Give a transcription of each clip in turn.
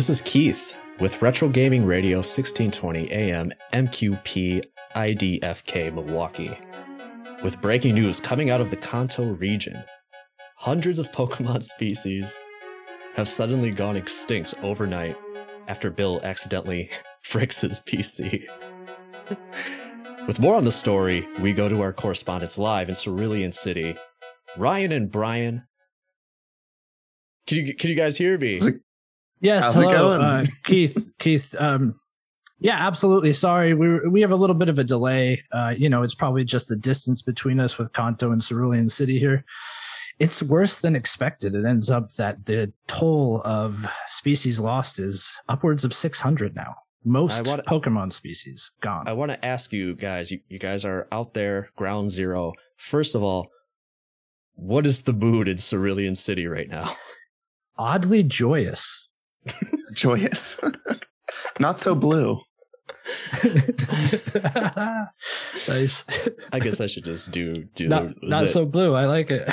This is Keith with Retro Gaming Radio 1620 AM MQP IDFK Milwaukee. With breaking news coming out of the Kanto region, hundreds of Pokemon species have suddenly gone extinct overnight after Bill accidentally fricks his PC. With more on the story, we go to our correspondents live in Cerulean City. Ryan and Brian. Can you can you guys hear me? Yes, How's it hello, going? Uh, Keith. Keith. Um, yeah, absolutely. Sorry, we we have a little bit of a delay. Uh, you know, it's probably just the distance between us with Kanto and Cerulean City here. It's worse than expected. It ends up that the toll of species lost is upwards of 600 now. Most wanna- Pokemon species gone. I want to ask you guys, you, you guys are out there, ground zero. First of all, what is the mood in Cerulean City right now? Oddly joyous. Joyous. Not so blue. nice. I guess I should just do do Not, the, not so blue. I like it.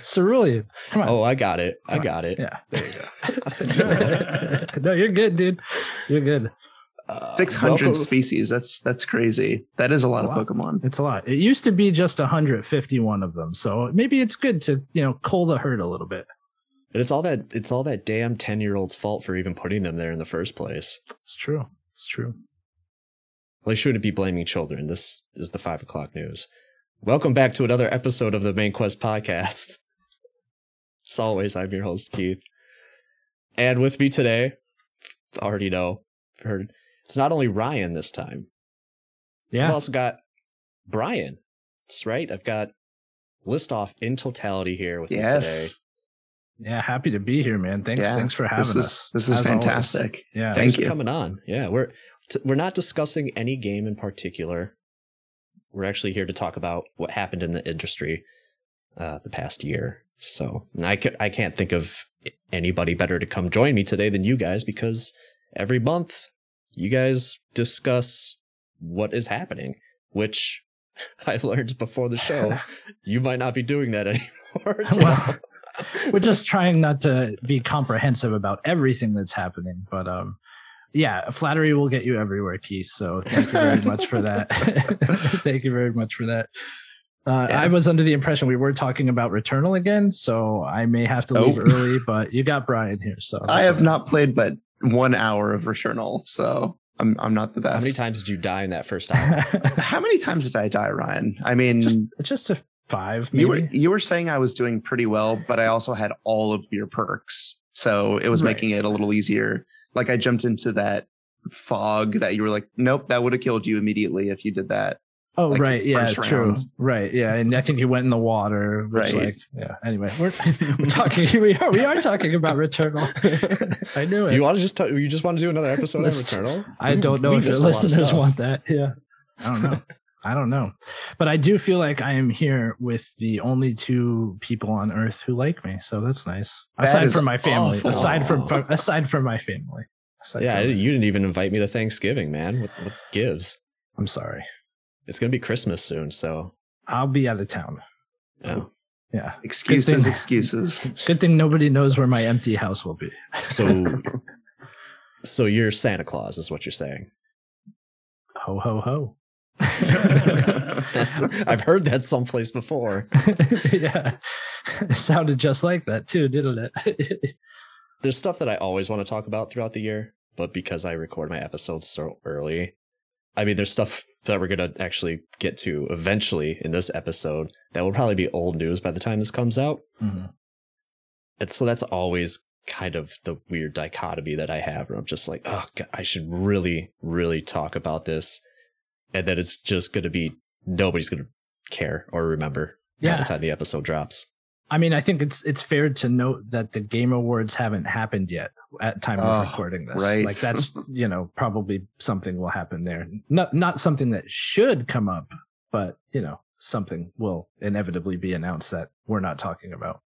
Cerulean. Come on. Oh, I got it. I Come on. got it. Yeah. There you go. no, you're good, dude. You're good. Uh, 600 welcome- species. That's that's crazy. That is a lot That's of a lot. Pokemon. It's a lot. It used to be just 151 of them, so maybe it's good to you know cull the herd a little bit. And it's all that it's all that damn ten year old's fault for even putting them there in the first place. It's true. It's true. Well, they shouldn't be blaming children. This is the five o'clock news. Welcome back to another episode of the Main Quest podcast. As always, I'm your host Keith, and with me today, already know, heard it's not only Ryan this time. Yeah. I've also got Brian. That's right. I've got list off in totality here with me today. Yes. Yeah. Happy to be here, man. Thanks. Yeah, Thanks for having This is us. this is as always. fantastic. Yeah. Thanks Thank for you. coming on. Yeah, we're t- we're not discussing any game in particular. We're actually here to talk about what happened in the industry uh, the past year. So and I ca- I can't think of anybody better to come join me today than you guys because every month you guys discuss what is happening, which I learned before the show. you might not be doing that anymore. so- Well, We're just trying not to be comprehensive about everything that's happening, but um, yeah, flattery will get you everywhere, Keith. So thank you very much for that. thank you very much for that. Uh, Yeah. I was under the impression we were talking about Returnal again, so I may have to leave Oh. early. But you got Brian here, so I have not played but one hour of Returnal, so I'm I'm not the best. How many times did you die in that first hour? How many times did I die, Ryan? I mean, just just a five, maybe. you were you were saying I was doing pretty well, but I also had all of your perks, so it was Right. making it a little easier. Like I jumped into that fog that you were like, nope, that would have killed you immediately if you did that. Oh like, right, yeah, first true, round. right, yeah, and I think you went in the water, which Right. like, yeah. Anyway, we're we're talking, we are we are talking about Returnal. I knew it. You want to just tell, you just want to do another episode of Returnal? I don't know we if your missed a lot of listeners want that. Yeah, I don't know. I don't know, but I do feel like I am here with the only two people on Earth who like me, so that's nice. That aside from my family, awful. aside from, from aside from my family. Aside Yeah, I from- didn't- you didn't even invite me to Thanksgiving, man. What, what gives? I'm sorry. It's gonna be Christmas soon, so I'll be out of town. yeah. Yeah, Excuses, thing. excuses. good thing nobody knows where my empty house will be. So, so you're Santa Claus, is what you're saying? Ho ho ho. That's I've heard that someplace before. yeah. It sounded just like that too, didn't it? There's stuff that I always want to talk about throughout the year, but because I record my episodes so early, I mean, there's stuff that we're gonna actually get to eventually in this episode that will probably be old news by the time this comes out. Mhm. And so that's always kind of the weird dichotomy that I have where I'm just like, oh, God, I should really, really talk about this. And then it's just going to be nobody's going to care or remember by Yeah. the time the episode drops. I mean, I think it's it's fair to note that the Game Awards haven't happened yet at time of Oh, recording this. right. Like that's you know probably something will happen there. Not not something that should come up, but you know something will inevitably be announced that we're not talking about.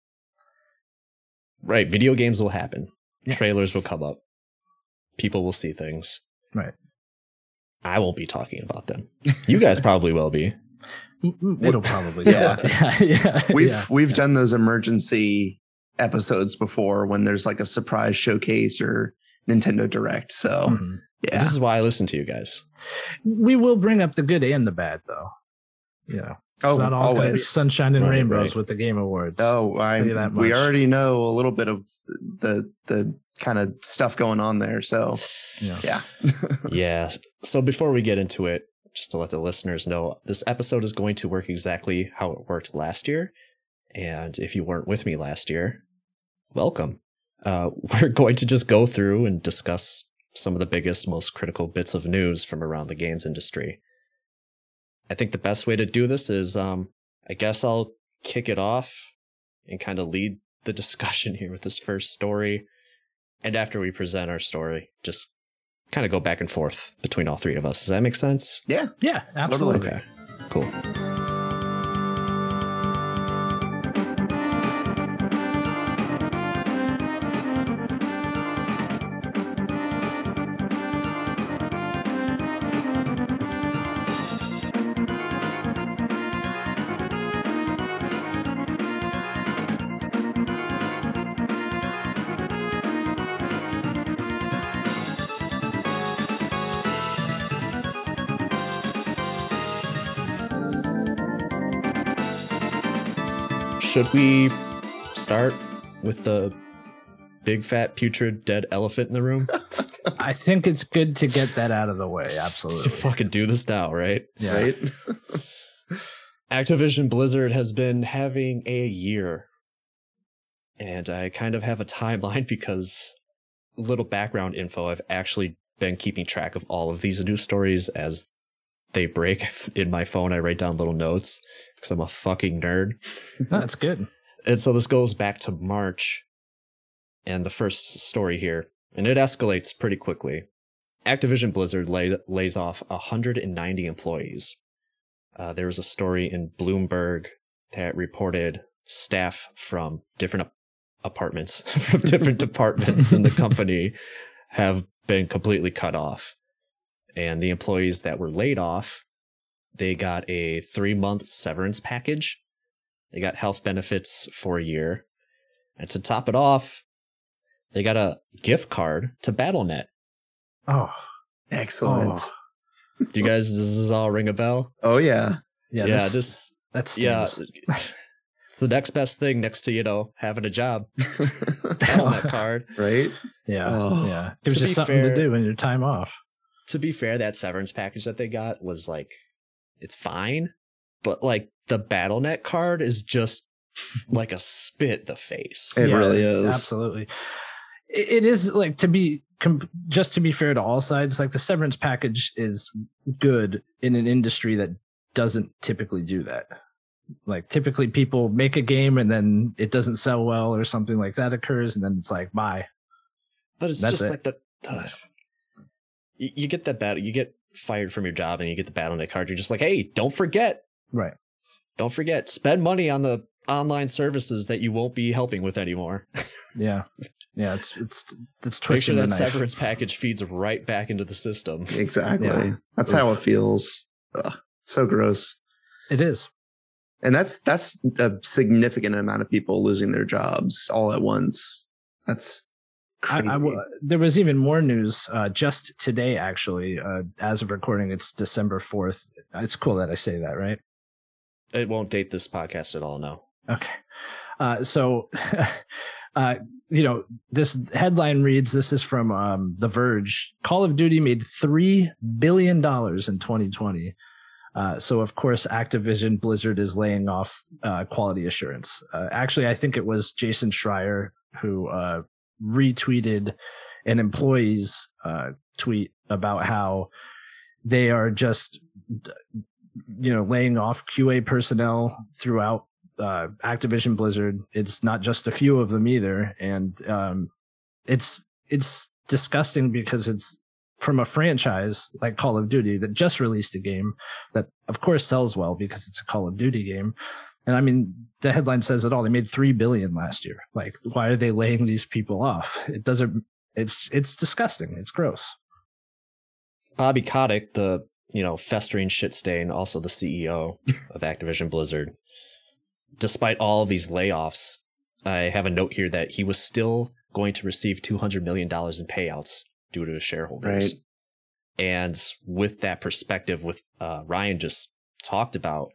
Right. Video games will happen, Yeah. trailers will come up, people will see things. Right. I won't be talking about them. You guys probably will be. It'll probably Yeah. yeah yeah We've yeah, we've yeah. done those emergency episodes before when there's like a surprise showcase or Nintendo Direct. So Mhm. yeah, This is why I listen to you guys. We will bring up the good and the bad, though. You know, it's oh, not all going be always. sunshine and Right, rainbows right. with the Game Awards. Oh, I you that we already know a little bit of the the kind of stuff going on there. So yeah. yeah, Yeah. So before we get into it, just to let the listeners know, this episode is going to work exactly how it worked last year. And if you weren't with me last year, welcome. Uh, we're going to just go through and discuss some of the biggest, most critical bits of news from around the games industry. I think the best way to do this is, um, I guess I'll kick it off and kind of lead the discussion here with this first story. And after we present our story, just kind of go back and forth between all three of us. Does that make sense? yeah. Yeah, absolutely. Okay, cool. Should we start with the big fat putrid dead elephant in the room? I think it's good to get that out of the way. to Absolutely. fucking do this now, right? Yeah. Right. Activision Blizzard has been having a year. And I kind of have a timeline because little background info. I've actually been keeping track of all of these news stories as they break in my phone. I write down little notes because I'm a fucking nerd. No, That's good. And so this goes back to March and the first story here, and it escalates pretty quickly. Activision Blizzard lay, lays off 190 employees. Uh, there was a story in Bloomberg that reported staff from different ap- apartments, from different departments in the company have been completely cut off. And the employees that were laid off, they got a three month severance package they got health benefits for a year. And to top it off, they got a gift card to BattleNet. Oh, Excellent. Oh. Do you guys, does this all ring a bell? Oh, yeah. yeah. yeah, this, this, that's yeah. it's the next best thing next to, you know, having a job. BattleNet card. right. Yeah. Oh. yeah. Gives To you be something fair- to do in your time off. To be fair, that severance package that they got was like, it's fine, but like the BattleNet card is just like a spit in the face. It really is. Absolutely. It, it is like to be com- just to be fair to all sides. Like the severance package is good in an industry that doesn't typically do that. Like typically people make a game and then it doesn't sell well or something like that occurs and then it's like bye. But it's That's just it. like the, the you, you get that battle, you get fired from your job, and you get the battle BattleNet card. You're just like, hey, don't forget, Right. don't forget, spend money on the online services that you won't be helping with anymore. Yeah. Yeah. It's it's it's Make twisting sure the that knife. severance package feeds right back into the system. Exactly. Yeah. That's how it feels. Ugh, so gross. It is. And that's that's a significant amount of people losing their jobs all at once. That's I. I there was even more news uh, just today, actually. Uh, as of recording, it's December 4th. It's cool that I say that, right? It won't date this podcast at all. No. Okay. Uh, so, uh, you know, this headline reads this is from um, The Verge Call of Duty made $3 billion in 2020. Uh, so, of course, Activision Blizzard is laying off uh, quality assurance. Uh, actually, I think it was Jason Schreier who uh, retweeted an employee's uh, tweet about how they are just, you know, laying off QA personnel throughout uh, Activision Blizzard. It's not just a few of them either, and um, it's it's disgusting because it's from a franchise like Call of Duty that just released a game that, of course, sells well because it's a Call of Duty game. And I mean, the headline says it all. They made three billion last year. Like, why are they laying these people off? It doesn't. It's it's disgusting. It's gross. Bobby Kotick, the you know festering shit stain, also the CEO of Activision Blizzard. Despite all of these layoffs, I have a note here that he was still going to receive $200 million in payouts due to his shareholders. Right. And with that perspective, with uh, Ryan just talked about,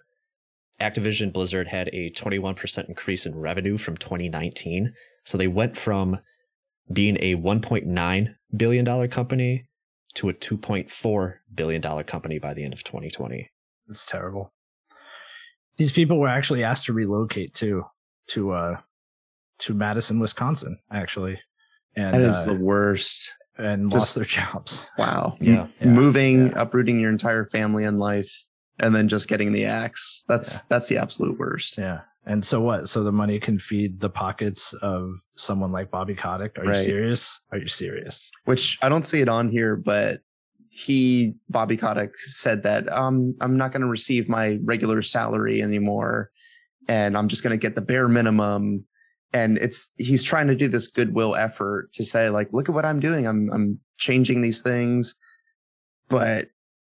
Activision Blizzard had a 21% increase in revenue from 2019. So they went from being a $1.9 billion company to a $2.4 billion company by the end of 2020. That's terrible. These people were actually asked to relocate too to uh to Madison, Wisconsin, actually. And That is uh, the worst. and just- lost their jobs. Wow. Yeah. Yeah. Moving, Yeah. uprooting your entire family and life, and then just getting the axe. That's Yeah. that's the absolute worst. Yeah. And so what? So the money can feed the pockets of someone like Bobby Kotick. Are Right. you serious? Are you serious? Which I don't see it on here, but he Bobby Kotick said that um I'm not going to receive my regular salary anymore, and I'm just going to get the bare minimum. And it's he's trying to do this goodwill effort to say like, look at what I'm doing. I'm I'm changing these things, but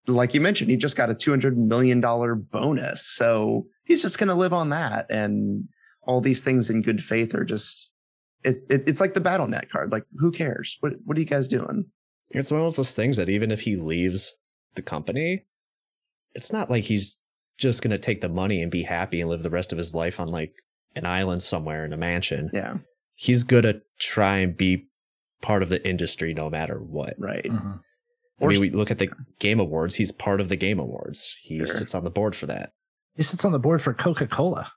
like you mentioned, he just got a two hundred million dollar bonus, so he's just going to live on that. And all these things in good faith are just it, it it's like the battle net card. Like, who cares? What what are you guys doing? It's one of those things that even if he leaves the company, it's not like he's just going to take the money and be happy and live the rest of his life on like an island somewhere in a mansion. Yeah, He's going to try and be part of the industry no matter what. right. Mhm. I mean, we look at the Game Awards. He's part of the Game Awards. He Sure. sits on the board for that. He sits on the board for Coca Cola.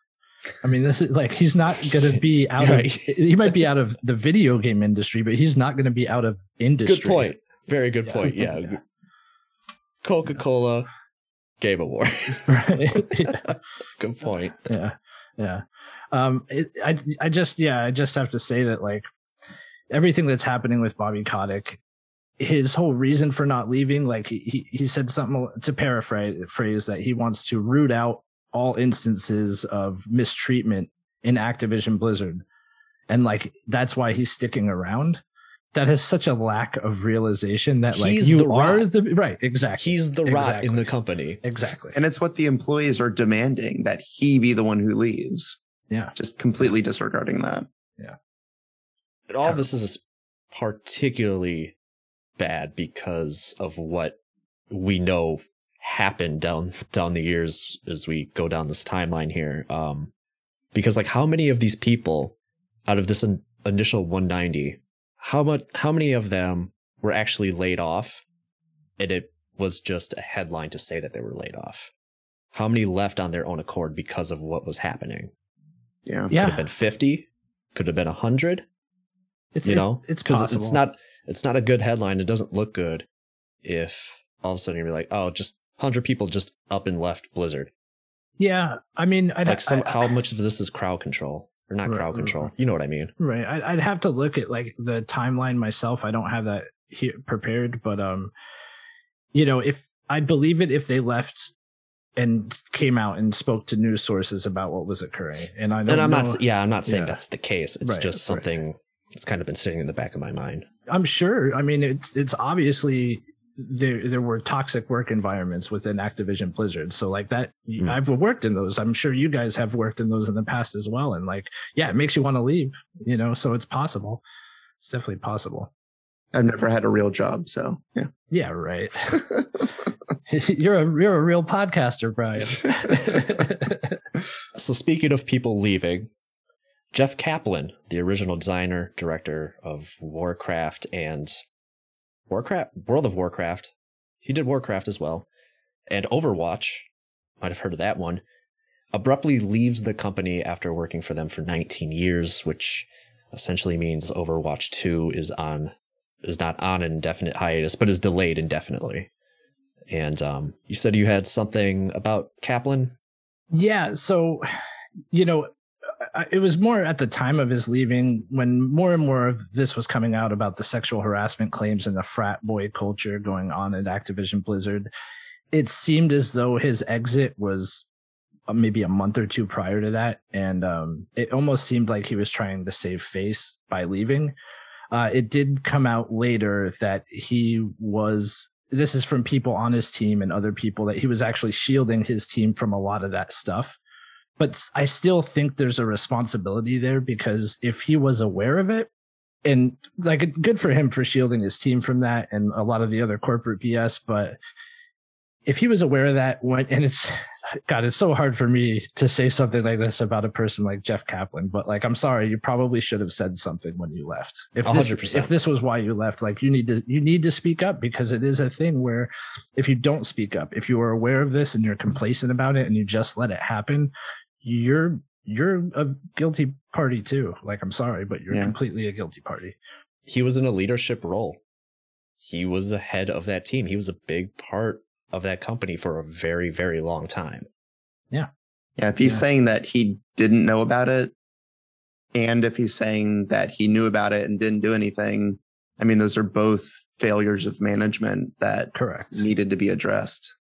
I mean, this is like he's not going to be out Right. of. He might be out of the video game industry, but he's not going to be out of industry. Good point. Very good Yeah. point. Yeah. Yeah. Coca Cola Game Awards. Right? yeah. good point. yeah yeah um it, i i just yeah i just have to say that like everything that's happening with bobby kotick his whole reason for not leaving like he he, he said something to paraphrase phrase that he wants to root out all instances of mistreatment in activision blizzard and like that's why he's sticking around that has such a lack of realization that like He's you the are rot. the right exactly He's the rot in the company. exactly And it's what the employees are demanding that he be the one who leaves. yeah Just completely disregarding that. Yeah and all of this is particularly bad because of what we know happened down down the years as we go down this timeline here. Um, because like how many of these people out of this in- initial 190, how much how many of them were actually laid off, and it was just a headline to say that they were laid off? How many left on their own accord because of what was happening? Yeah. Could yeah have been 50, could have been 100 it's you it's- know it's because possible it's not it's not a good headline it doesn't look good if all of a sudden you're like oh just 100 people just up and left blizzard Yeah, I mean, I'd like some I- how much of this is crowd control or not Right, crowd control right. you know what i mean right. I'd, I'd have to look at like the timeline myself. I don't have that here prepared, but um, you know, if I believe it, if they left and came out and spoke to news sources about what was occurring, and I and i'm know, not yeah i'm not saying Yeah. that's the case it's Right, just right. Something that's kind of been sitting in the back of my mind I'm sure. I mean, it's it's obviously there there were toxic work environments within Activision Blizzard. So like that, Mm. I've worked in those. I'm sure you guys have worked in those in the past as well. And like, yeah, it makes you want to leave. You know, so it's possible. It's definitely possible. I've never had a real job, so yeah. Yeah, right. you're a you're a real podcaster, Brian. so speaking of people leaving jeff kaplan the original designer director of warcraft and warcraft world of warcraft. He did warcraft as well. And overwatch might have heard of that one abruptly leaves the company after working for them for 19 years which essentially means overwatch 2 is on is not on an indefinite hiatus but is delayed indefinitely. And um, you said you had something about kaplan? Yeah, so you know, it was more at the time of his leaving when more and more of this was coming out about the sexual harassment claims and the frat boy culture going on at Activision Blizzard. It seemed as though his exit was uh, maybe a month or two prior to that, and um, it almost seemed like he was trying to save face by leaving. Uh, it did come out later that he was this is from people on his team and other people that he was actually shielding his team from a lot of that stuff. But I still think there's a responsibility there because if he was aware of it and like good for him for shielding his team from that and a lot of the other corporate BS. But if he was aware of that, when and it's God, it's so hard for me to say something like this about a person like Jeff Kaplan. But like, I'm sorry, you probably should have said something when you left. If this, 100%. if this was why you left, like you need to you need to speak up because it is a thing where if you don't speak up, if you are aware of this and you're complacent about it and you just let it happen, you're you're a guilty party too. Like, I'm sorry, but you're Yeah. completely a guilty party. He was in a leadership role. He was the head of that team. He was a big part of that company for a very, very long time. Yeah, Yeah. if he's Yeah. saying that he didn't know about it, and if he's saying that he knew about it and didn't do anything, I mean, those are both failures of management that Correct. needed to be addressed.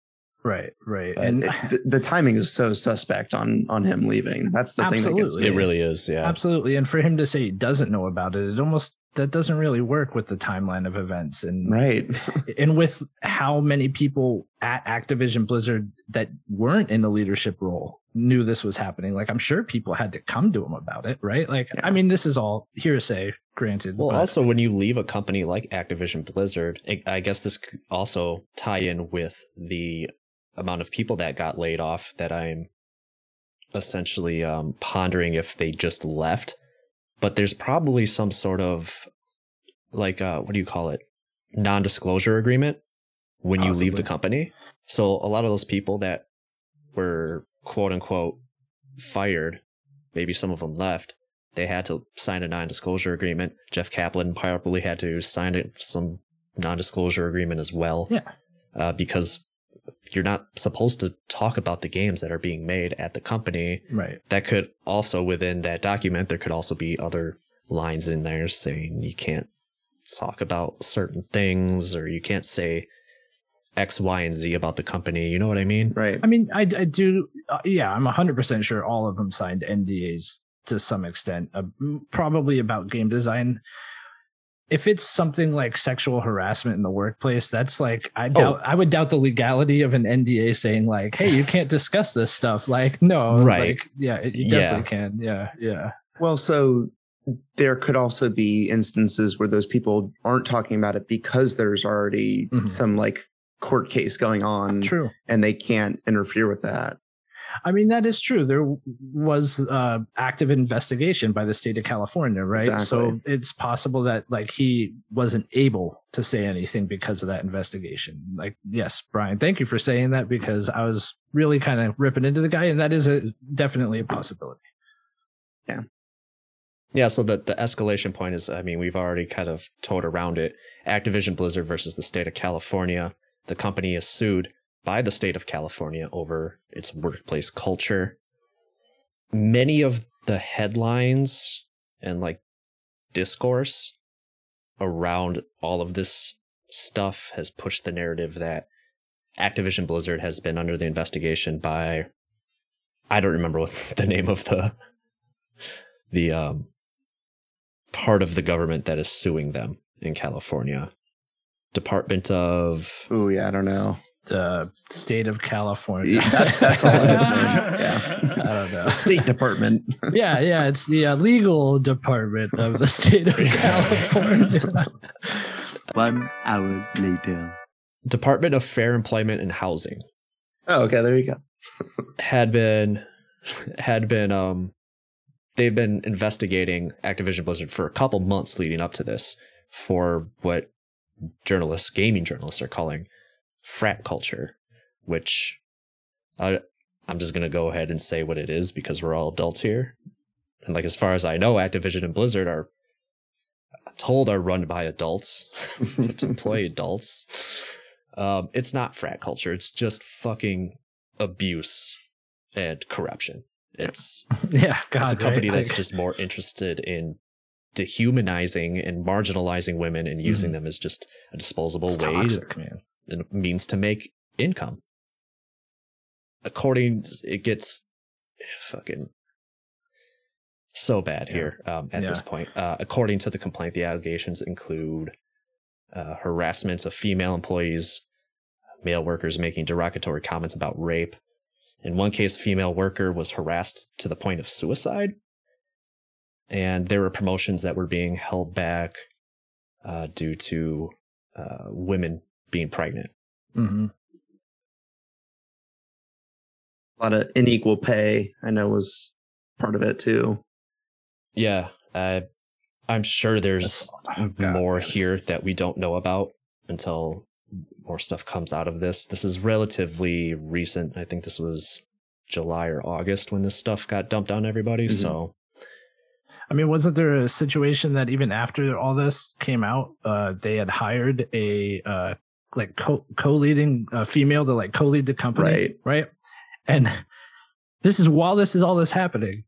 Right. Right. But and it, the, the timing is so suspect on on him leaving. That's the thing that gets Absolutely. me. It really is, yeah. Absolutely. And for him to say he doesn't know about it, it almost that doesn't really work with the timeline of events and Right. and with how many people at Activision Blizzard that weren't in a leadership role knew this was happening. Like I'm sure people had to come to him about it, right? Like Yeah. I mean, this is all hearsay, granted. Well, but- also when you leave a company like Activision Blizzard, I- I guess this could also tie in with the amount of people that got laid off that I'm essentially um, pondering if they just left. But there's probably some sort of like uh, what do you call it? Non-disclosure agreement when you leave the company. So a lot of those people that were quote unquote fired, maybe some of them left, they had to sign a non-disclosure agreement. Jeff Kaplan probably had to sign it, some non-disclosure agreement as well, yeah. uh, because you're not supposed to talk about the games that are being made at the company. Right. That could also within that document, there could also be other lines in there saying you can't talk about certain things or you can't say X, Y, and Z about the company. You know what I mean? Right. I mean, I, I do. Uh, yeah, I'm 100% sure all of them signed NDAs to some extent, uh, probably about game design. If it's something like sexual harassment in the workplace, that's like I doubt I would doubt the legality of an NDA saying like, "Hey, you can't discuss this stuff." Like, no, Right. Like, yeah, it- you Yeah. definitely can. Yeah, yeah, Well, so there could also be instances where those people aren't talking about it because there's already Mhm. some like court case going on true. and they can't interfere with that. I mean, that is true. There was uh, active investigation by the state of California, right? So it's possible that like he wasn't able to say anything because of that investigation. Like, yes, Brian, thank you for saying that because I was really kind of ripping into the guy, and that is a definitely a possibility. Yeah. Yeah, so the, the escalation point is, I mean, we've already kind of towed around it. Activision Blizzard versus the state of California. The company is sued by the state of California over its workplace culture. Many of the headlines and like discourse around all of this stuff has pushed the narrative that Activision Blizzard has been under the investigation by I don't remember what the name of the the um part of the government that is suing them in California. Department of Oh yeah, I don't know. The state of California. Yeah, that's- that's all I know. Yeah. I don't know. State Department. Yeah, yeah, it's the uh, legal department of the state of California. One hour later. Department of Fair Employment and Housing Oh, okay, there you go. had been had been um they've been investigating Activision Blizzard for a couple months leading up to this for what journalists, gaming journalists are calling frat culture, which I I'm just gonna go ahead and say what it is because we're all adults here. And like as far as I know, Activision and Blizzard are told are run by adults to employ adults. Um, it's not frat culture. It's just fucking abuse and corruption. It's yeah, God, it's a company right? that's just more interested in dehumanizing and marginalizing women and using Mhm. them as just a disposable it's way toxic, man. and means to make income. According, it gets fucking so bad Yeah. here um, at this point. Uh, according to the complaint, the allegations include uh, harassment of female employees, male workers making derogatory comments about rape. In one case, a female worker was harassed to the point of suicide. And there were promotions that were being held back uh, due to uh, women being pregnant. hmm A lot of unequal pay, I know, was part of it too. Yeah, uh, I'm sure there's Oh, more here that we don't know about until more stuff comes out of this. This is relatively recent. I think this was July or August when this stuff got dumped on everybody. Mhm. So I mean, wasn't there a situation that even after all this came out, uh, they had hired a uh, like co co leading uh, female to like co lead the company, Right. Right. And this is while this is all this happening,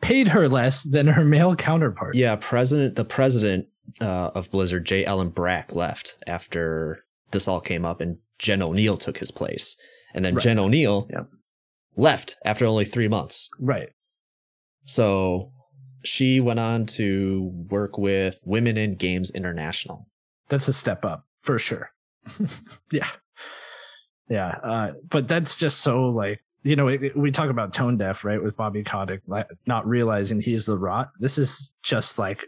paid her less than her male counterpart. yeah, president the president uh, of Blizzard, J. Allen Brack, left after this all came up, and Jen Oneal took his place, and then Right. Jen Oneal Yep. left after only three months. Right. So she went on to work with Women in Games International. That's a step up for sure. yeah. Yeah. Uh, but that's just so like, you know, it, it- we talk about tone deaf, right? With Bobby Kotick, like, not realizing he's the rot. This is just like,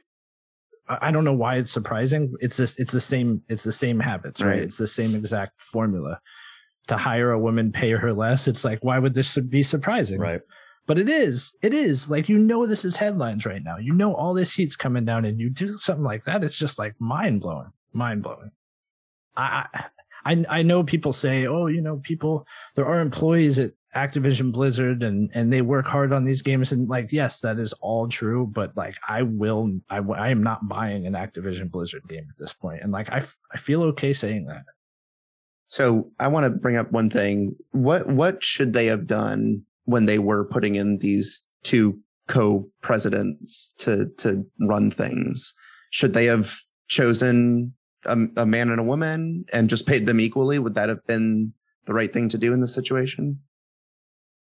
I don't know why it's surprising. It's this, it's the same, it's the same habits, right? Right. It's the same exact formula to hire a woman, pay her less. It's like, why would this be surprising? Right. But it is, it is like, you know, this is headlines right now. You know, all this heat's coming down and you do something like that. It's just like mind blowing, mind blowing. I, I, I know people say, oh, you know, people, there are employees at Activision Blizzard and, and they work hard on these games. And like, yes, that is all true. But like, I will, I I am not buying an Activision Blizzard game at this. And like, I, f- I feel okay saying that. So I want to bring up one thing. What what should they have done when they were putting in these two co-presidents to to run things? Should they have chosen a, a man and a woman and just paid them equally? Would that have been the right thing to do in this situation?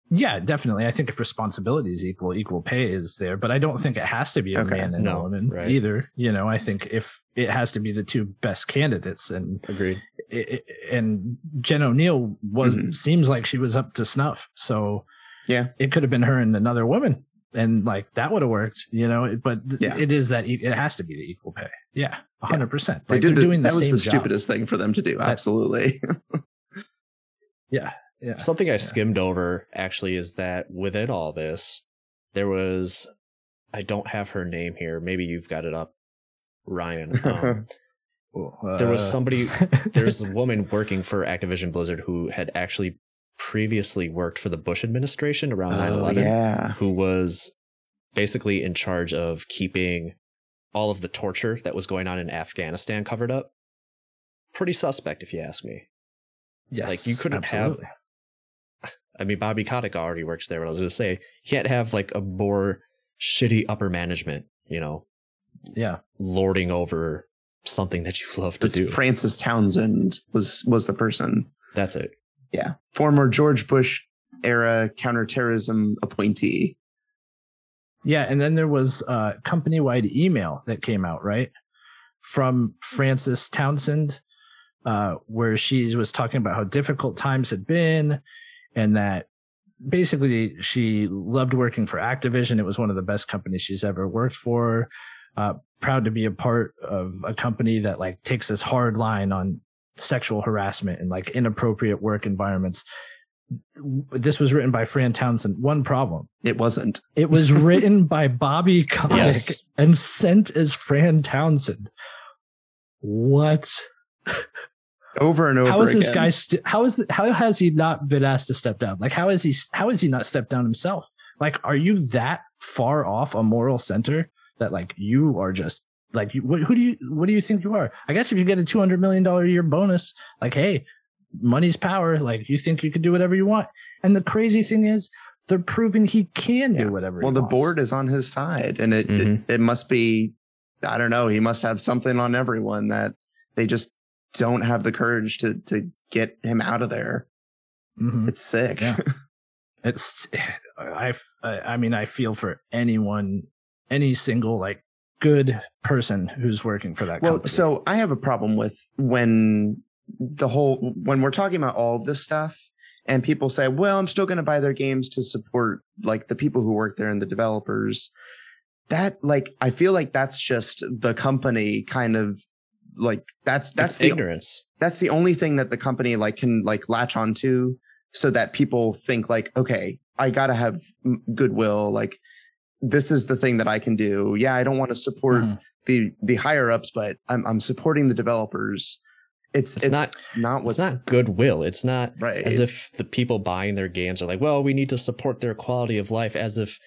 Yeah, definitely. I think if responsibility is equal, equal pay is there, but I don't think it has to be a Okay. man and No, a woman right. either. You know, I think if it has to be the two best candidates and Agreed. i- i- and Jen Oneal was Mhm. seems like she was up to snuff. So Yeah. it could have been her and another woman, and like that would have worked. You know, but Yeah. it is that e- it has to be the equal pay. Yeah, hundred percent. They Like did they're the, doing the that was the job. stupidest thing for them to do. That- Absolutely. Yeah, yeah. Something I Yeah. skimmed over actually is that within all this, there was, I don't have her name here. Maybe you've got it up, Ryan. Um, there was Uh, somebody, there's a woman working for Activision Blizzard who had actually previously worked for the Bush administration around 9 Oh, 11, yeah. who was basically in charge of keeping all of the torture that was going on in Afghanistan covered up. Pretty suspect, if you ask me. yes, like, you couldn't have- absolutely. I mean, Bobby Kotick already works there, but I was going to say, you can't have like a more shitty upper management, you know, Yeah, lording over something that you love to do. Frances Townsend was was the person. That's it. Yeah. Former George Bush era counterterrorism appointee. Yeah, and then there was a company-wide email that came out, right? From Frances Townsend, uh, where she was talking about how difficult times had been and that basically she loved working for Activision. It was one of the best companies she's ever worked for. Uh, proud to be a part of a company that like takes this hard line on sexual harassment and like inappropriate work environments. This was written by Fran Townsend. One problem. It wasn't. It was written by Bobby Kotick Yes. and sent as Fran Townsend. What? Over and over How is this again. guy? St- how is how has he not been asked to step down? Like how is he? How is he not stepped down himself? Like, are you that far off a moral center that like you are just like you, who do you what do you think you are? I guess if you get a two hundred million dollar a year bonus, like hey, money's power. Like you think you can do whatever you want. And the crazy thing is, they're proving he can Yeah. do whatever. Well, he the wants. board is on his side, and it, Mhm. it it must be. I don't know. He must have something on everyone that they just don't have the courage to to get him out of there. Mhm. It's sick. Yeah. it's I, I I mean I feel for anyone any single like good person who's working for that well, company. so I have a problem with when the whole when we're talking about all of this stuff and people say, "Well, I'm still going to buy their games to support like the people who work there and the developers." that like I feel like that's just the company kind of like that's that's That's the ignorance. that's the only thing that the company like can like latch onto so that people think like okay i gotta have goodwill like this is the thing that i can do yeah i don't want to support Mhm. the the higher ups but i'm i'm supporting the developers it's It's, not. not It's what's not goodwill. It's not right as if the people buying their games are like, well, we need to support their quality of life. As if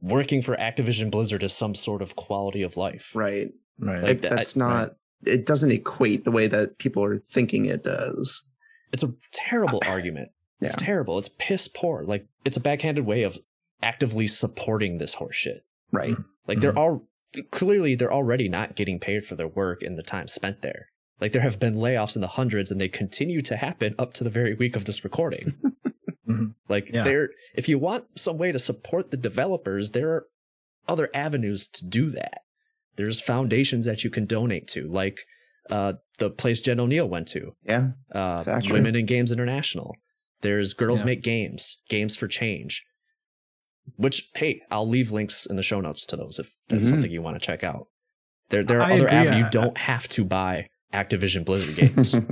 working for Activision Blizzard is some sort of quality of life. right Right. Like that's I- not it doesn't equate the way that people are thinking it does It's a terrible argument. It's Yeah. terrible. It's piss poor. Like it's a backhanded way of actively supporting this horse shit. right Like they're all clearly they're already not getting paid for their work and the time spent there. Like there have been layoffs in the hundreds and they continue to happen up to the very week of this recording. Mhm. Like Yeah. there if you want some way to support the developers, there are other avenues to do that. There's foundations that you can donate to, like uh the place Jen Oneal went to. yeah Uh Exactly. Women in Games International. There's Girls Yeah. Make Games, Games for Change. Which hey, I'll leave links in the show notes to those if that's Mhm. something you want to check out. There there are I other agree. avenues. You don't have to buy Activision Blizzard games.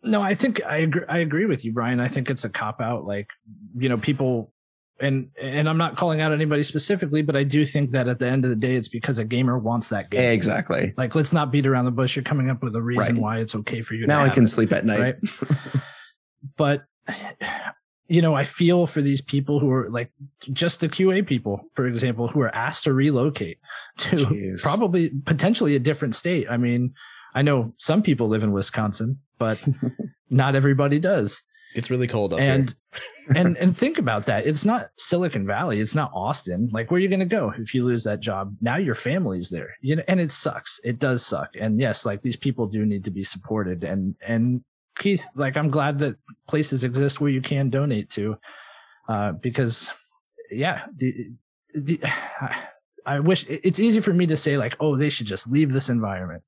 No, I think I agree. I agree with you, Brian. I think it's a cop out. Like, you know, people, and and I'm not calling out anybody specifically, but I do think that at the end of the day, it's because a gamer wants that game. exactly Like, let's not beat around the bush. You're coming up with a reason Right. why it's okay for you. now to i have can it, sleep at night right? but you know, I feel for these people who are like just the QA people, for example, who are asked to relocate to Jeez. probably potentially a different state. I mean, I know some people live in Wisconsin, but not everybody does. it's really cold up there. and here. and and think about that. It's not Silicon Valley. It's not Austin. Like where are you going to go if you lose that job? Now your family's there. You know, and it sucks. It does suck. And yes, like these people do need to be supported. And and Keith, like I'm glad that places exist where you can donate to, uh, because yeah, the the I wish it's easy for me to say like, oh, they should just leave this environment.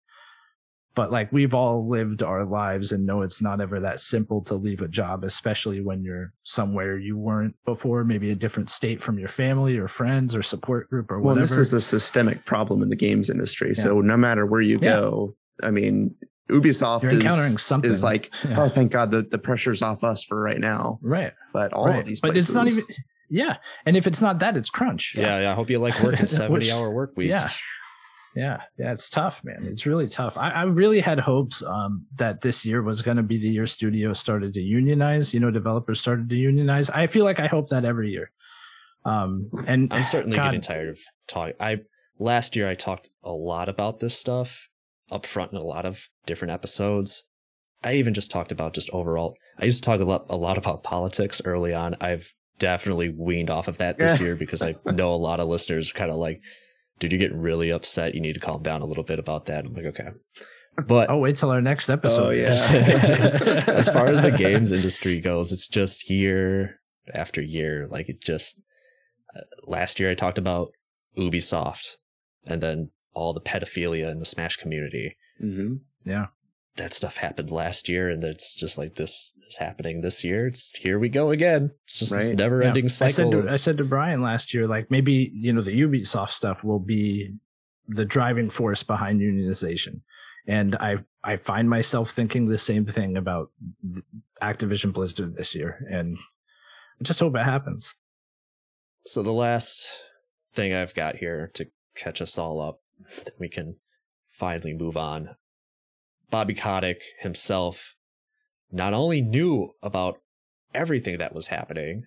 But like we've all lived our lives and know it's not ever that simple to leave a job, especially when you're somewhere you weren't before, maybe a different state from your family or friends or support group or whatever. well this is a systemic problem in the games industry so no matter where you Yeah. go i mean ubisoft You're is, encountering something. is like Yeah. oh thank god the, the pressure's off us for right now right. but all right. of these but places it's not even yeah. And if it's not that, it's crunch. yeah, yeah, I hope you like working 70 hour work weeks. Yeah. Yeah. Yeah. It's tough, man. It's really tough. I, I really had hopes um, that this year was going to be the year studios started to unionize, you know, developers started to unionize. I feel like I hope that every year. Um, and I'm certainly God, getting tired of talking. I last year I talked a lot about this stuff up front in a lot of different episodes. I even just talked about just overall. I used to talk a lot, a lot about politics early on. I've definitely weaned off of that this year because I know a lot of listeners kind of like, dude, you're getting really upset. You need to calm down a little bit about that. I'm like, okay. But Oh, wait till our next episode. Oh, yeah. as far as the games industry goes, it's just year after year. Like it just uh, last year I talked about Ubisoft and then all the pedophilia in the Smash community. hmm yeah. That stuff happened last year, and it's just like this is happening this year. It's here we go again. It's just this Right. never-ending I said, cycle. to, of- I said to Brian last year, like maybe, you know, the Ubisoft stuff will be the driving force behind unionization. And I I find myself thinking the same thing about Activision Blizzard this year. And I just hope it happens. So the last thing I've got here to catch us all up, that we can finally move on. Bobby Kotick himself not only knew about everything that was happening,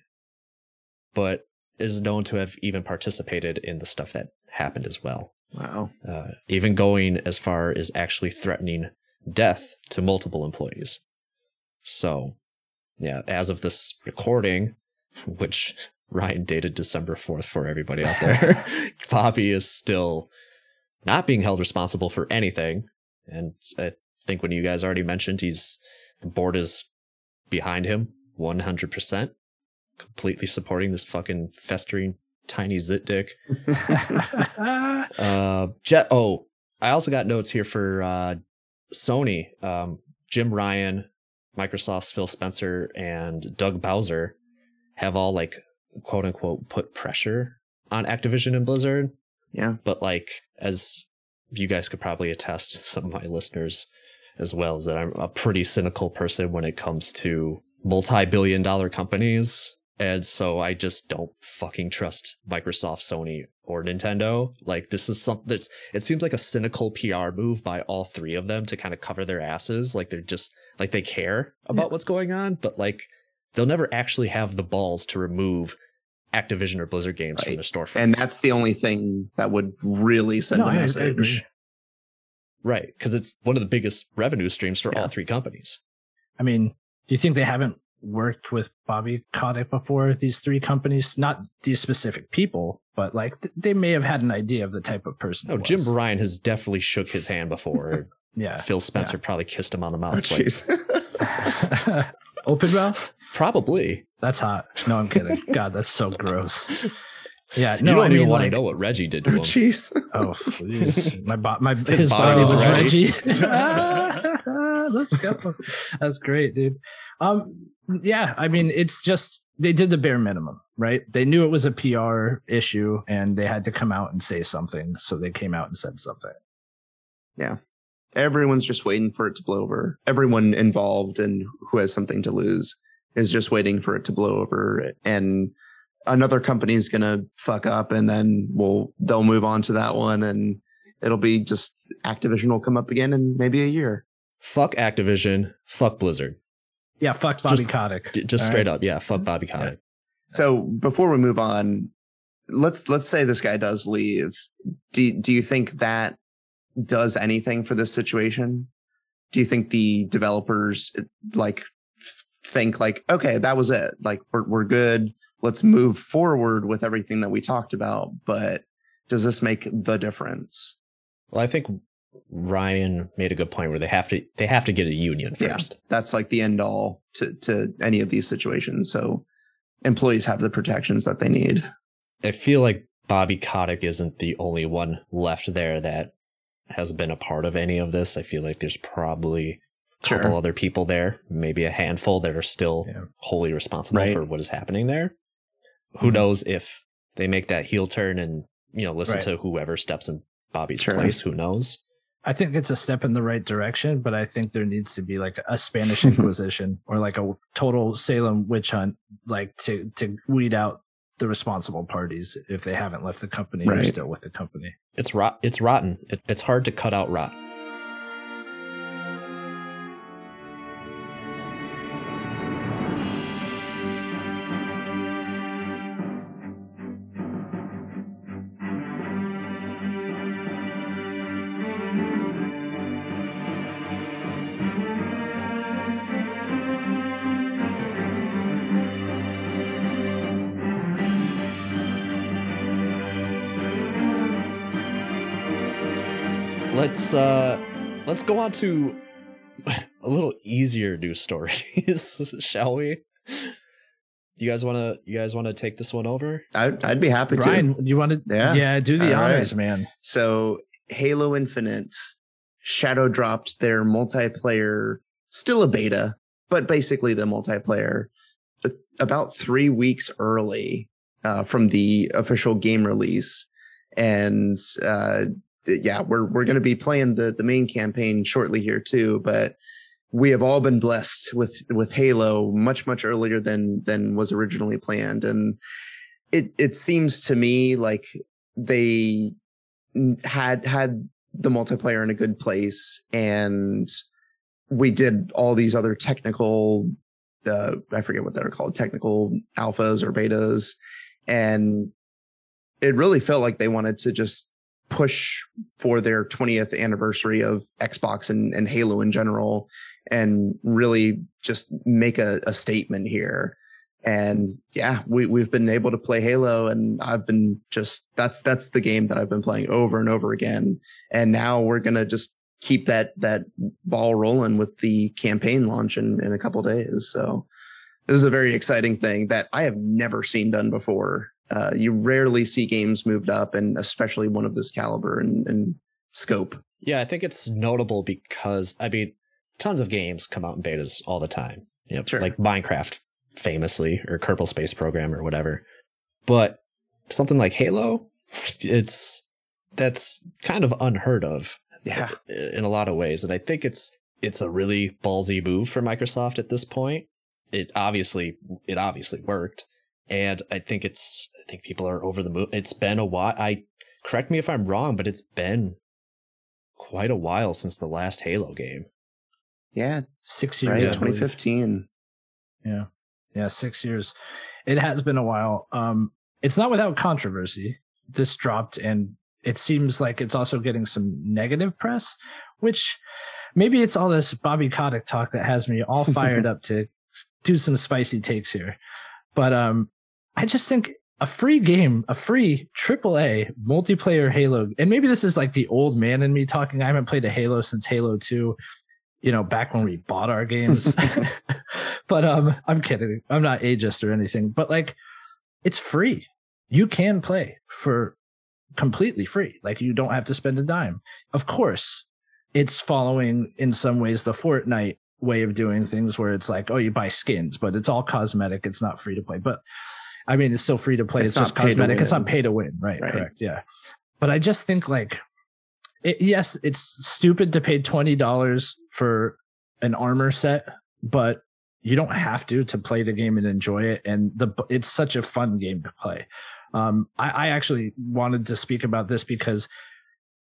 but is known to have even participated in the stuff that happened as well. wow Uh, even going as far as actually threatening death to multiple employees. So, yeah, as of this recording, which Ryan dated December 4th for everybody out there, Bobby is still not being held responsible for anything. And I think when you guys already mentioned, he's the board is behind him 100%, completely supporting this fucking festering tiny zit dick. Uh, Jet. Oh, I also got notes here for uh, Sony. Um, Jim Ryan, Microsoft's Phil Spencer, and Doug Bowser have all like quote unquote put pressure on Activision and Blizzard. Yeah. But like, as you guys could probably attest to some of my listeners as well, is that I'm a pretty cynical person when it comes to multi-billion dollar companies. And so I just don't fucking trust Microsoft, Sony, or Nintendo. Like this is something that's it seems like a cynical PR move by all three of them to kind of cover their asses. Like they're just like they care about what's going on, but like they'll never actually have the balls to remove Activision or Blizzard games from Right. their storefronts. And that's the only thing that would really send No, a I- I message. right because it's one of the biggest revenue streams for Yeah. all three companies. I mean, do you think they haven't worked with Bobby Kotick before? These three companies, not these specific people, but like th- they may have had an idea of the type of person. No, Oh, Jim was. Ryan has definitely shook his hand before. Yeah. Phil Spencer probably kissed him on the Oh, mouth. like. Open mouth? probably. That's hot. No, I'm kidding. God, that's so gross. Yeah. no, you No, don't I even mean, want like, to know what Reggie did to oh, him. jeez. Oh, please. My, bo- my his, His body body was was ready. Reggie. Let's go. That's great, dude. Um, yeah, I mean, it's just they did the bare minimum, right? They knew it was a PR issue and they had to come out and say something. So they came out and said something. Yeah, everyone's just waiting for it to blow over. Everyone involved and who has something to lose is just waiting for it to blow over. And another company is gonna fuck up and then we'll they'll move on to that one and it'll be just Activision will come up again in maybe a year. Fuck Activision. Fuck Blizzard. Yeah, fuck It's Bobby just- Kotick. D- Just All straight right? up. Yeah. Fuck Bobby Kotick. So before we move on, let's let's say this guy does leave. Do do you think that does anything for this situation? Do you think the developers like think like, okay, that was it. Like we're we're good. Let's move forward with everything that we talked about. But does this make the difference? Well, I think Ryan made a good point where they have to they have to get a union Yeah. first. That's like the end all to to any of these situations. So employees have the protections that they need. I feel like Bobby Kotick isn't the only one left there that has been a part of any of this. I feel like there's probably a Sure. couple other people there, maybe a handful that are still Yeah. wholly responsible Right. for what is happening there. Who Mhm. knows if they make that heel turn and you know listen Right. to whoever steps in Bobby's Sure. place? Who knows? I think it's a step in the right direction, but I think there needs to be like a Spanish Inquisition or like a total Salem witch hunt, like to to weed out the responsible parties if they haven't left the company or Right. still with the company. It's rot. It's rotten. It, it's hard to cut out rot. Let's uh let's go on to a little easier news stories, shall we? You guys want to you guys want to take this one over? I'd, I'd be happy to. Brian, you want to? Yeah. yeah, do the All right. honors, man. So Halo Infinite shadow dropped their multiplayer, still a beta, but basically the multiplayer about three weeks early uh, from the official game release. And uh, yeah, we're we're going to be playing the the main campaign shortly here too, but we have all been blessed with with Halo much much earlier than than was originally planned. And it it seems to me like they had had the multiplayer in a good place and we did all these other technical uh i forget what they're called technical alphas or betas. And it really felt like they wanted to just push for their 20th anniversary of xbox and, and halo in general and really just make a, a statement here and yeah, we we've been able to play Halo, and I've been just that's that's the game that I've been playing over and over again. And now we're gonna just keep that that ball rolling with the campaign launch in in a couple days. So this is a very exciting thing that I have never seen done before. Uh, you rarely see games moved up, and especially one of this caliber and, and scope. Yeah, I think it's notable because I mean, tons of games come out in betas all the time. You know, Sure. like Minecraft, famously, or Kerbal Space Program, or whatever. But something like Halo, it's that's kind of unheard of Yeah. in a lot of ways, and I think it's it's a really ballsy move for Microsoft at this point. It obviously it obviously worked, and I think it's I think people are over the moon. It's been a while. I correct me if I'm wrong, but it's been quite a while since the last Halo game. Yeah. Six years. Right. I 2015. Yeah. Yeah. Six years. It has been a while. Um, it's not without controversy. This dropped and it seems like it's also getting some negative press, which maybe it's all this Bobby Kotick talk that has me all fired up to do some spicy takes here. But um, I just think a free game, a free AAA multiplayer Halo, and maybe this is like the old man in me talking. I haven't played a Halo since Halo 2, you know, back when we bought our games. but um, I'm kidding. I'm not ageist or anything, but like it's free. You can play for completely free. Like you don't have to spend a dime. Of course, it's following in some ways the Fortnite way of doing things where it's like, oh, you buy skins, but it's all cosmetic. It's not free to play. But I mean, it's still free to play. It's, It's just cosmetic. It's not pay to win. Right, Right. Correct. Yeah. But I just think like, it, yes, it's stupid to pay $20 for an armor set, but you don't have to to play the game and enjoy it. And the it's such a fun game to play. Um, I, I actually wanted to speak about this because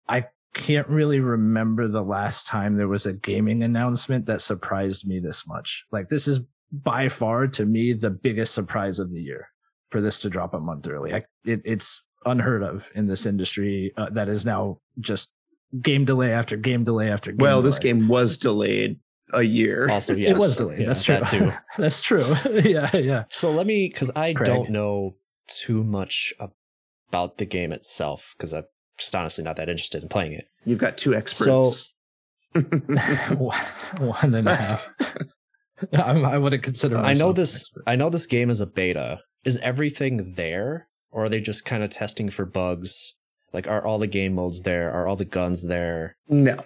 I can't really remember the last time there was a gaming announcement that surprised me this much. Like this is by far to me the biggest surprise of the year for this to drop a month early. I, it, it's unheard of in this industry uh, that is now just game delay after game delay after game. Well, this game was delayed a year. Also, yes, it was delayed. Yeah, That's true. that too. That's true. yeah, yeah. So let me, because I Craig. don't know too much about the game itself, because I'm just honestly not that interested in playing it. You've got two experts. One and a half. I, I wouldn't consider. I know this. expert. I know this game is a beta. Is everything there, or are they just kind of testing for bugs? Like, are all the game modes there? Are all the guns there? no.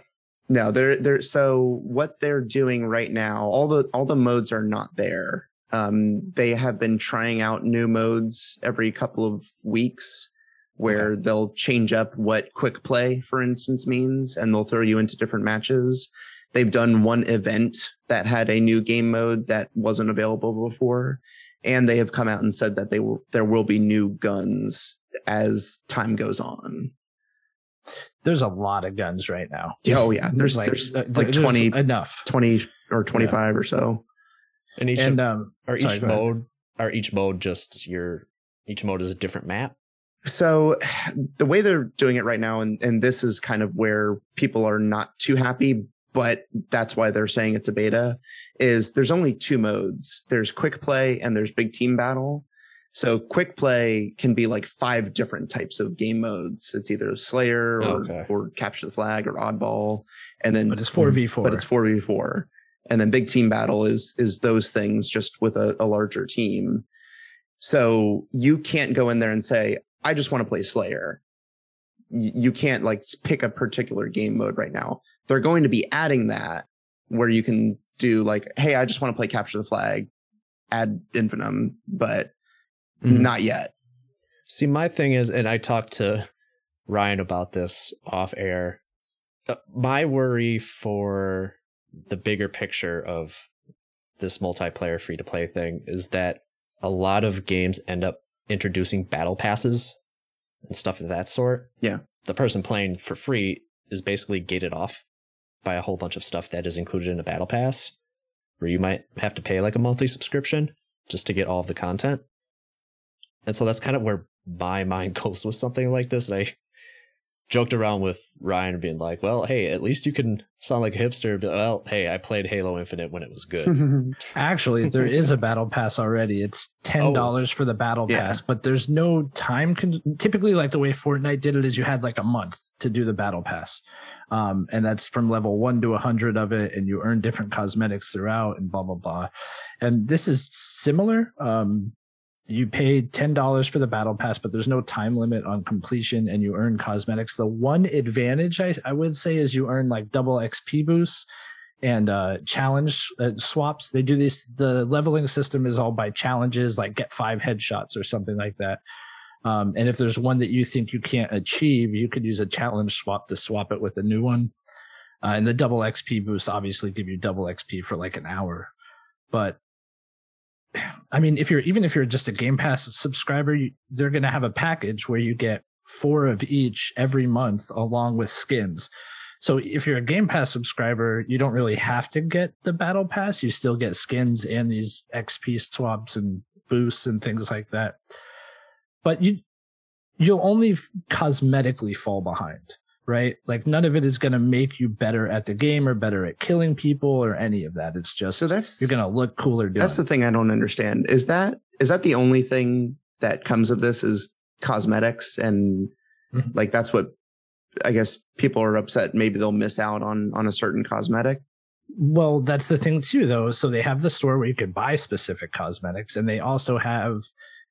No, they're they're so what they're doing right now, all the all the modes are not there. Um they have been trying out new modes every couple of weeks where they'll change up what quick play, for instance, means, and they'll throw you into different matches. They've done one event that had a new game mode that wasn't available before, and they have come out and said that they will there will be new guns as time goes on. There's a lot of guns right now. Oh yeah, there's like, there's uh, like there's 20, enough. 20 or 25 or so. And each And um, are each sorry, go mode are each mode just your each mode is a different map. So the way they're doing it right now, and, and this is kind of where people are not too happy, but that's why they're saying it's a beta, is there's only two modes. There's quick play and there's big team battle. So quick play can be like five different types of game modes. It's either Slayer or, Okay. or Capture the Flag or Oddball. And then but it's four v four. but it's 4v4 and then big team battle is is those things just with a, a larger team so you can't go in there and say i just want to play slayer you can't like pick a particular game mode right now they're going to be adding that where you can do like hey i just want to play capture the flag add infinum but Mhm. not yet See, my thing is, and I talked to Ryan about this off air. Uh, my worry for the bigger picture of this multiplayer free to play thing is that a lot of games end up introducing battle passes and stuff of that sort. Yeah. The person playing for free is basically gated off by a whole bunch of stuff that is included in a battle pass, where you might have to pay like a monthly subscription just to get all of the content. And so that's kind of where my mind goes with something like this. And I joked around with Ryan being like, well, hey, at least you can sound like a hipster. But, well, hey, I played Halo Infinite when it was good. Actually, there is a battle pass already. It's ten oh. dollars for the battle Yeah. pass, but there's no time. Con- Typically, like the way Fortnite did it is you had like a month to do the battle pass, um, and that's from level one to a hundred of it, and you earn different cosmetics throughout, and blah blah blah. And this is similar. Um, you pay ten dollars for the battle pass, but there's no time limit on completion, and you earn cosmetics. The one advantage I, I would say is you earn like double XP boosts and uh challenge uh, swaps they do this the leveling system is all by challenges like get five headshots or something like that Um, and if there's one that you think you can't achieve, you could use a challenge swap to swap it with a new one. Uh, and the double XP boosts obviously give you double XP for like an hour. But I mean, if you're even if you're just a Game Pass subscriber, you, they're going to have a package where you get four of each every month along with skins. So if you're a Game Pass subscriber, you don't really have to get the Battle Pass. You still get skins and these XP swaps and boosts and things like that. But you you'll only cosmetically fall behind, right? Like none of it is going to make you better at the game or better at killing people or any of that. It's just So that's you're going to look cooler doing. that's the thing I don't understand. Is that is that the only thing that comes of this is cosmetics and Mhm. like that's what I guess people are upset maybe they'll miss out on on a certain cosmetic. Well, that's the thing too, though. So they have the store where you can buy specific cosmetics, and they also have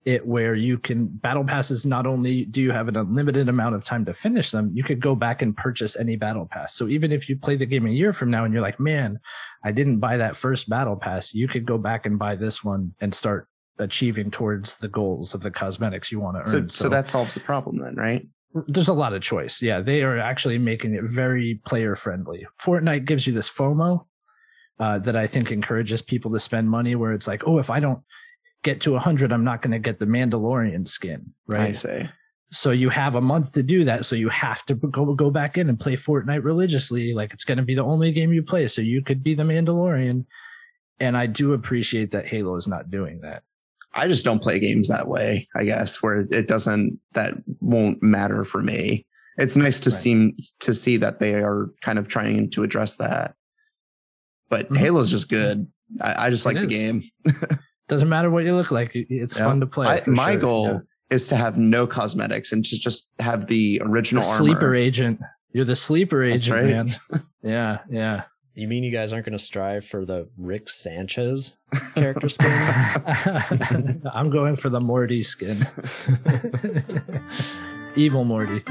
it where you can battle passes. Not only do you have an unlimited amount of time to finish them, you could go back and purchase any battle pass. So even if you play the game a year from now and you're like, man, I didn't buy that first battle pass, you could go back and buy this one and start achieving towards the goals of the cosmetics you want to So earn. so that solves the problem then, right? there's a lot of choice. Yeah, they are actually making it very player friendly. Fortnite gives you this FOMO uh, that I think encourages people to spend money. Where it's like, oh, if I don't get to 100, I'm not going to get the Mandalorian skin, right? I say. So you have a month to do that. So you have to go go back in and play Fortnite religiously. Like it's going to be the only game you play. So you could be the Mandalorian. And I do appreciate that Halo is not doing that. I just don't play games that way, I guess, where it doesn't that won't matter for me. It's nice to Right. see to see that they are kind of trying to address that. But Mhm. Halo's just good. I, I just It like the game. Doesn't matter what you look like. It's Yeah. fun to play. I, my sure. goal Yeah. is to have no cosmetics and to just have the original the armor. sleeper agent. You're the sleeper agent, right. man. Yeah, yeah. You mean you guys aren't going to strive for the Rick Sanchez character skin? I'm going for the Morty skin. Evil Morty.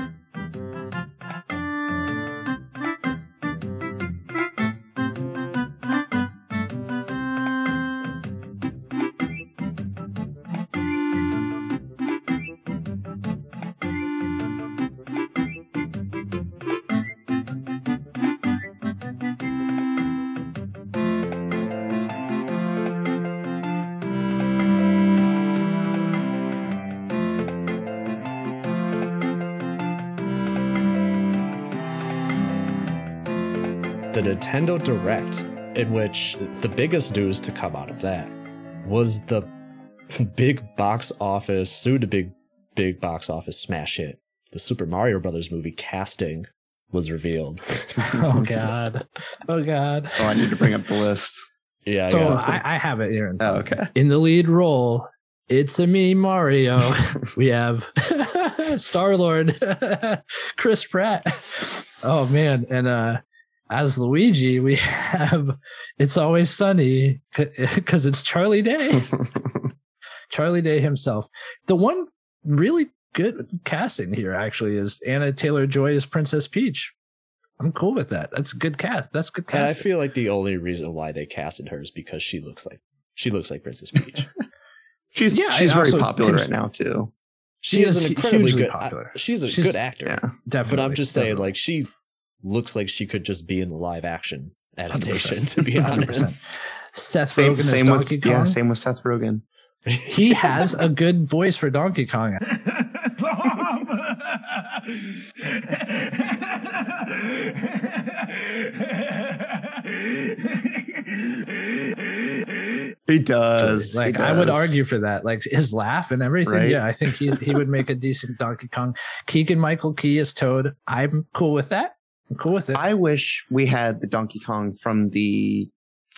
Nintendo Direct, in which the biggest news to come out of that was the big box office, soon to big, big box office smash hit. The Super Mario Brothers movie casting was revealed. Oh God. Oh God. Oh, I need to bring up the list. yeah, So yeah. I, I have it here. In, Oh, front of me. okay. in the lead role, it's a me, Mario. we have Star Lord, Chris Pratt. Oh man, and uh as Luigi, we have It's Always Sunny because it's Charlie Day. Charlie Day himself. The one really good casting here actually is Anya Taylor Joy as Princess Peach. I'm cool with that. That's good cast. That's good and I feel like the only reason why they casted her is because she looks like she looks like Princess Peach. She's Yeah, she's very also popular right now too. She, She is, is an incredibly good. popular. She's a She's- good actor. Yeah. definitely. But I'm just saying, definitely. like, she looks like she could just be in the live action adaptation, 100%. to be 100%. honest. Seth Same Rogen as same with Donkey Kong. yeah, same with Seth Rogen. he has a good voice for Donkey Kong. Tom! He does. he Like I would argue for that. Like his laugh and everything. Right. Yeah, I think he he would make a decent Donkey Kong. Keegan Michael Key as Toad. I'm cool with that. I'm cool with it. I wish we had the Donkey Kong from the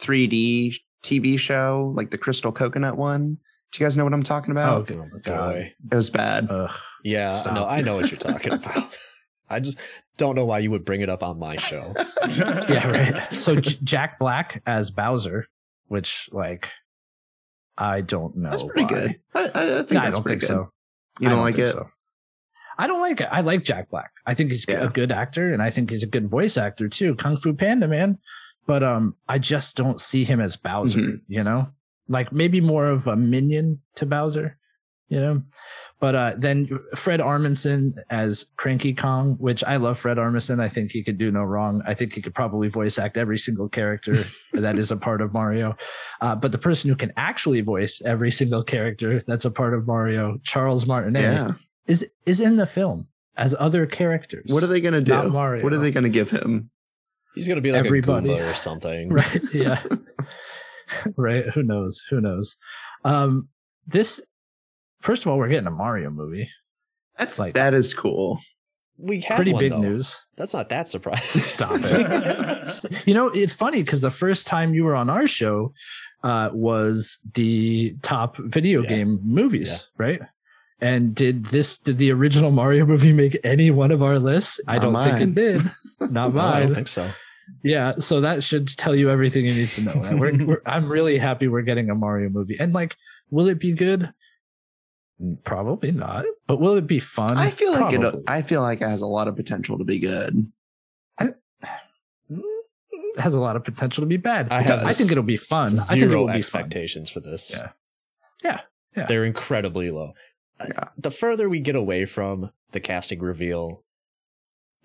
3D TV show, like the Crystal Coconut one. Do you guys know what I'm talking oh, about? good. oh my god. It was bad. Ugh. Yeah, Stop. no, I know what you're talking about. I just don't know why you would bring it up on my show. Yeah, right. So J- Jack Black as Bowser, which like I don't know. that's pretty why. good. I, I I think No, I that's don't pretty think good. so. You I don't, like think it? so. I don't like it. I like Jack Black. I think he's Yeah. a good actor, and I think he's a good voice actor too. Kung Fu Panda, man. But um, I just don't see him as Bowser. Mhm. You know, like maybe more of a minion to Bowser. you know. But uh, then Fred Armisen as Cranky Kong, which I love Fred Armisen. I think he could do no wrong. I think he could probably voice act every single character that is a part of Mario. Uh, but the person who can actually voice every single character that's a part of Mario, Charles Martinet, Yeah. Is is in the film as other characters. What are they going to do? Not Mario. What are they going to give him? He's gonna be like Everybody. a Goomba or something. right yeah right who knows who knows um this first of all we're getting a mario movie That's Like- that is cool. We had pretty one, big though. news That's not that surprising. Stop it. you know it's funny because the first time you were on our show uh was the top video Yeah. game movies right and did this did the original mario movie make any one of our lists i don't think it did not No, I don't think so. Yeah, so that should tell you everything you need to know. We're, we're, I'm really happy we're getting a Mario movie. And like, will it be good? Mm, Probably not. But will it be fun? I feel like it. I feel like it has a lot of potential to be good. Mm, it has a lot of potential to be bad. I I, think it'll be fun. I think it Zero will be fun. expectations for this. Yeah. Yeah, yeah. They're incredibly low. Yeah. The further we get away from the casting reveal,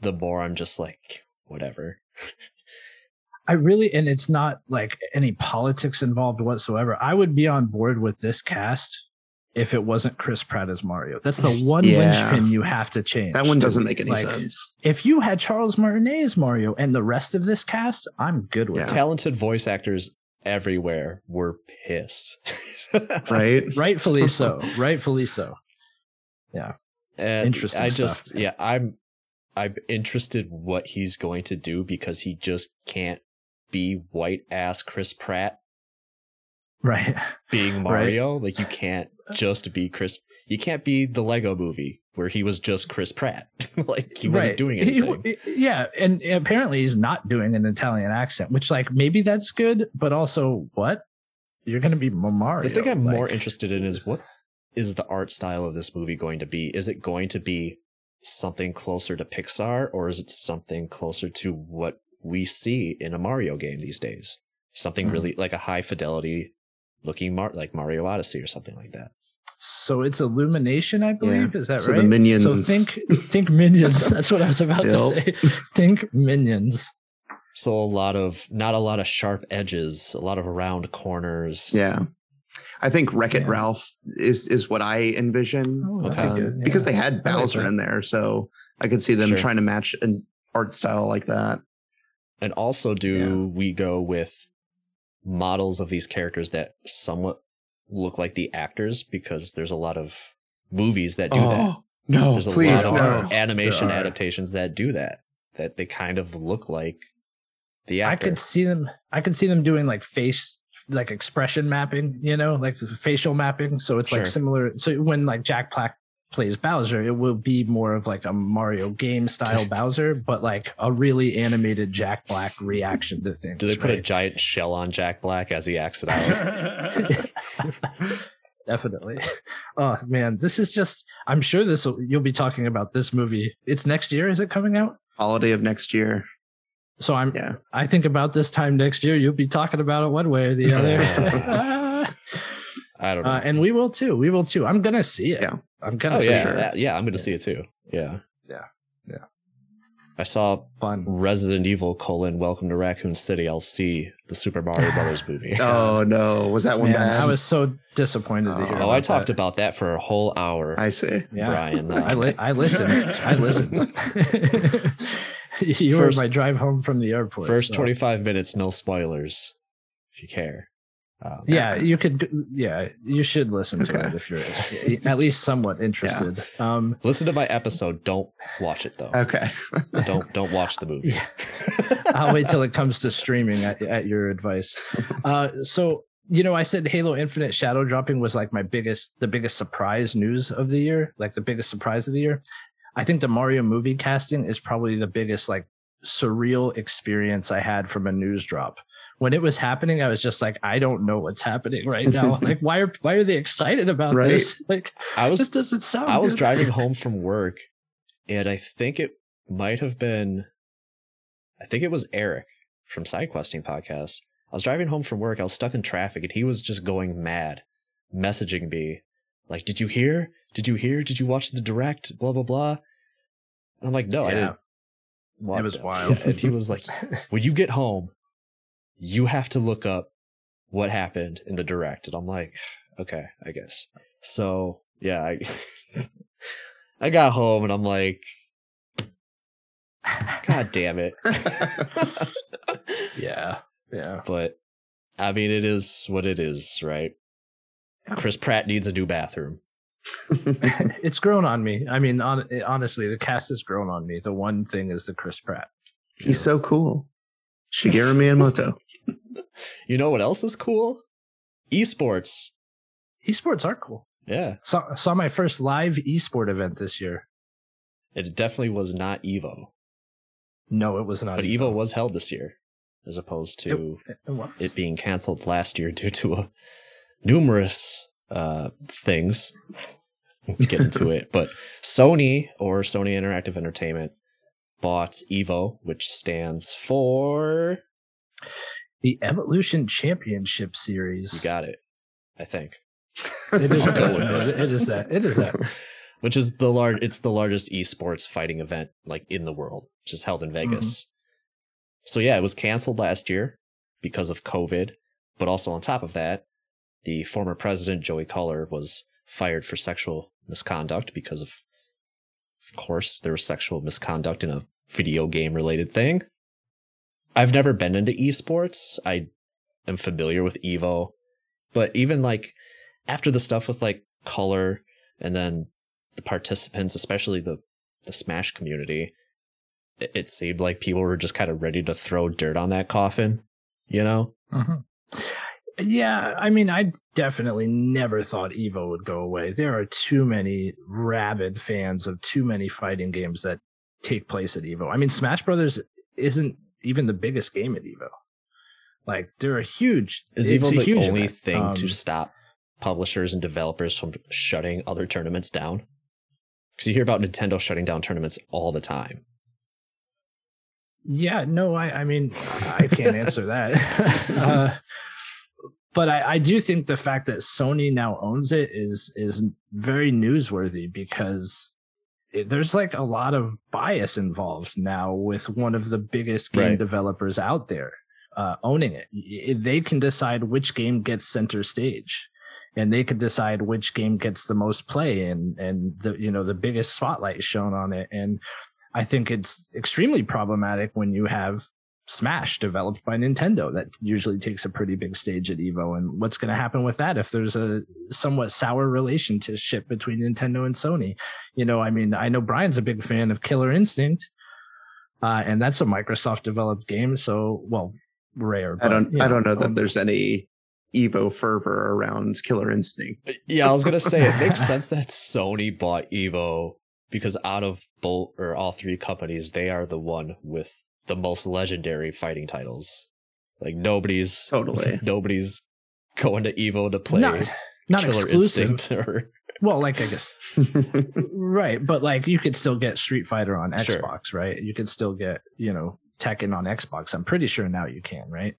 the more I'm just like, whatever. I really, and it's not like any politics involved whatsoever. I would be on board with this cast if it wasn't Chris Pratt as Mario. That's the one Yeah. linchpin you have to change. That one doesn't make any like, sense. If you had Charles Martinet as Mario and the rest of this cast, I'm good with Yeah. it. Talented voice actors everywhere were pissed. Right? Rightfully so. Rightfully so. And Interesting I stuff. just, yeah, I'm, I'm interested what he's going to do because he just can't be white ass Chris Pratt Right. being Mario. Like you can't just be Chris. You can't be the Lego Movie where he was just Chris Pratt. like he wasn't Right. doing He- anything. yeah, and apparently he's not doing an Italian accent, which like maybe that's good, but also what? You're going to be Mario. The thing I'm like- more interested in is what is the art style of this movie going to be? Is it going to be something closer to Pixar or is it something closer to what we see in a Mario game these days? Something Hmm. really like a high fidelity looking Mar- like Mario Odyssey or something like that. So it's Illumination, I believe. Is that So right? the minions. So think think minions. That's what I was about to say. Think minions. So a lot of not a lot of sharp edges, a lot of round corners. Yeah. I think Wreck It Yeah. Ralph is is what I envision. Oh, Okay. um, good, Because they had I like Bowser in there, so I could see them Sure. trying to match an art style like that. And also, do we go with models of these characters that somewhat look like the actors? Because there's a lot of movies that do that. Oh, no, There's a please lot of no. animation adaptations that do that. That they kind of look like the actors. I could see them. I could see them doing like face, like expression mapping. You know, like facial mapping. So it's Sure. like similar. So when like Jack Black plays Bowser, it will be more of like a Mario game style Bowser, but like a really animated Jack Black reaction to things. do they put a giant shell on Jack Black as he acts it out? Definitely. Oh man, this is just. I'm sure this. You'll be talking about this movie. It's next year. Is it coming out? Holiday of next year. So I'm. Yeah. I think about this time next year. You'll be talking about it one way or the other. I don't know. uh, and we will too. We will too. I'm gonna see it. Yeah. I'm gonna oh see yeah, it. that- yeah. I'm going to see it too. Yeah, Yeah. Yeah. I saw Fun. Resident Evil: colon Welcome to Raccoon City. I'll see the Super Mario Brothers movie. Oh no, was that one Man, bad? I was so disappointed to hear. Oh, Oh, I talked that. about that for a whole hour, I see. Yeah. Brian. I, li- I listened. I listened. you First- were my drive home from the airport. First so- 25 minutes, no spoilers, if you care. Um, Yeah, you could. Yeah, you should listen to Okay. it if you're at least somewhat interested. Um, Listen to my episode. Don't watch it though. Okay. Don't don't watch the movie. Yeah. I'll wait till it comes to streaming at, at your advice. Uh, so you know, I said Halo Infinite shadow dropping was like my biggest, the biggest surprise news of the year, like the biggest surprise of the year. I think the Mario movie casting is probably the biggest like surreal experience I had from a news drop. When it was happening, I was just like, I don't know what's happening right now. like, why are why are they excited about Right. this? Like, I this was doesn't sound. I was good. driving home from work, and I think it might have been, I think it was Eric from SideQuesting podcast. I was driving home from work. I was stuck in traffic, and he was just going mad, messaging me like, did you hear? Did you hear? Did you watch the direct? Blah blah blah. And I'm like, no, I didn't. It was that." wild. Yeah, and he was like, when you get home, you have to look up what happened in the direct. And I'm like, okay, I guess. So yeah, I I got home and I'm like, God damn it. yeah, yeah. but I mean, it is what it is, right? Chris Pratt needs a new bathroom. It's grown on me. I mean, on, honestly, the cast has grown on me. The one thing is the Chris Pratt. He's so cool. Shigeru Miyamoto. You know what else is cool? Esports. Esports are cool. Yeah. Saw saw my first live esport event this year. It definitely was not Evo, No, it was not. but Evo was held this year as opposed to It, it it being canceled last year due to a, numerous uh, things. We'll get into it, but Sony or Sony Interactive Entertainment bought Evo, which stands for the Evolution Championship Series. you got it, I think. It is that. it. It is that. It is that. which is the large it's the largest esports fighting event like in the world which is held in vegas so yeah it was canceled last year because of covid but also on top of that the former president joey Cuellar was fired for sexual misconduct because of of course there was sexual misconduct in a video game related thing i've never been into esports i am familiar with evo but even like after the stuff with like Cuellar and then the participants, especially the the Smash community, it, it seemed like people were just kind of ready to throw dirt on that coffin. You know? Mhm. Yeah, I mean, I definitely never thought Evo would go away. There are too many rabid fans of too many fighting games that take place at Evo. I mean, Smash Brothers isn't even the biggest game at Evo. Like, they're a huge. Is Evo the huge only event. thing Um, to stop publishers and developers from shutting other tournaments down? Because you hear about Nintendo shutting down tournaments all the time. Yeah, no, I, I mean, I can't answer that. uh, but I, I do think the fact that Sony now owns it is is very newsworthy because it, there's like a lot of bias involved now with one of the biggest game Right. developers out there uh, owning it. Y- They can decide which game gets center stage, and they could decide which game gets the most play and and the you know the biggest spotlight shown on it and I think it's extremely problematic when you have Smash developed by Nintendo that usually takes a pretty big stage at Evo. And what's going to happen with that if there's a somewhat sour relationship between Nintendo and Sony? You know, I mean, I know Brian's a big fan of Killer Instinct, uh, and that's a Microsoft developed game. So, well, Rare. I don't. but, you I don't know that there's any Evo fervor around Killer Instinct. Yeah, I was gonna say it makes sense that Sony bought Evo because out of both or all three companies, they are the one with the most legendary fighting titles. Like nobody's Totally. nobody's going to Evo to play not, not Killer exclusive. Instinct or Well, like I guess Right, but like you could still get Street Fighter on Sure. Xbox, right? You could still get, you know, Tekken on Xbox. I'm pretty sure now you can, right?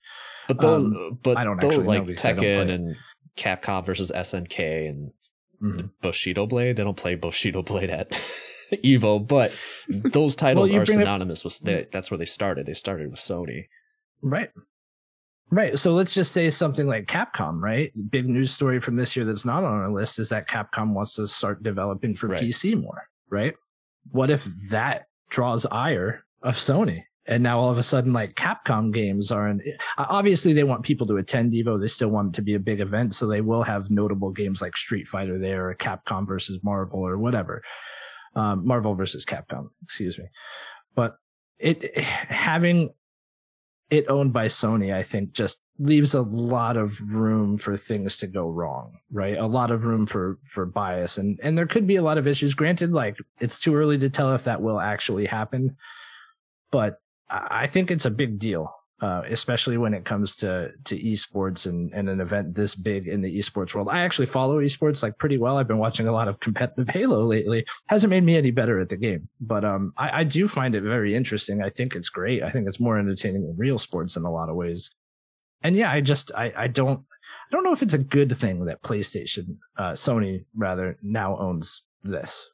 but those Um, but I don't those actually like don't Tekken and Capcom versus SNK and Mhm. Bushido Blade, they don't play Bushido Blade at Evo, but those titles you are bring up- synonymous with they, that's where they started. They started with Sony. Right. Right. So let's just say something like Capcom, right? Big news story from this year that's not on our list is that Capcom wants to start developing for Right. PC more, right? What if that draws ire of Sony? And now all of a sudden, like Capcom games are in, obviously they want people to attend Evo. They still want it to be a big event. So they will have notable games like Street Fighter there or Capcom versus Marvel or whatever. Um, Marvel versus Capcom, excuse me. But it having it owned by Sony, I think, just leaves a lot of room for things to go wrong, right? A lot of room for for bias, and and there could be a lot of issues. Granted, like it's too early to tell if that will actually happen, but I think it's a big deal, uh, especially when it comes to to esports and and an event this big in the esports world. I actually follow esports like pretty well. I've been watching a lot of competitive Halo lately. Hasn't made me any better at the game, but um, I, I do find it very interesting. I think it's great. I think it's more entertaining than real sports in a lot of ways. And yeah, I just I I don't I don't know if it's a good thing that PlayStation, uh, Sony rather, now owns this.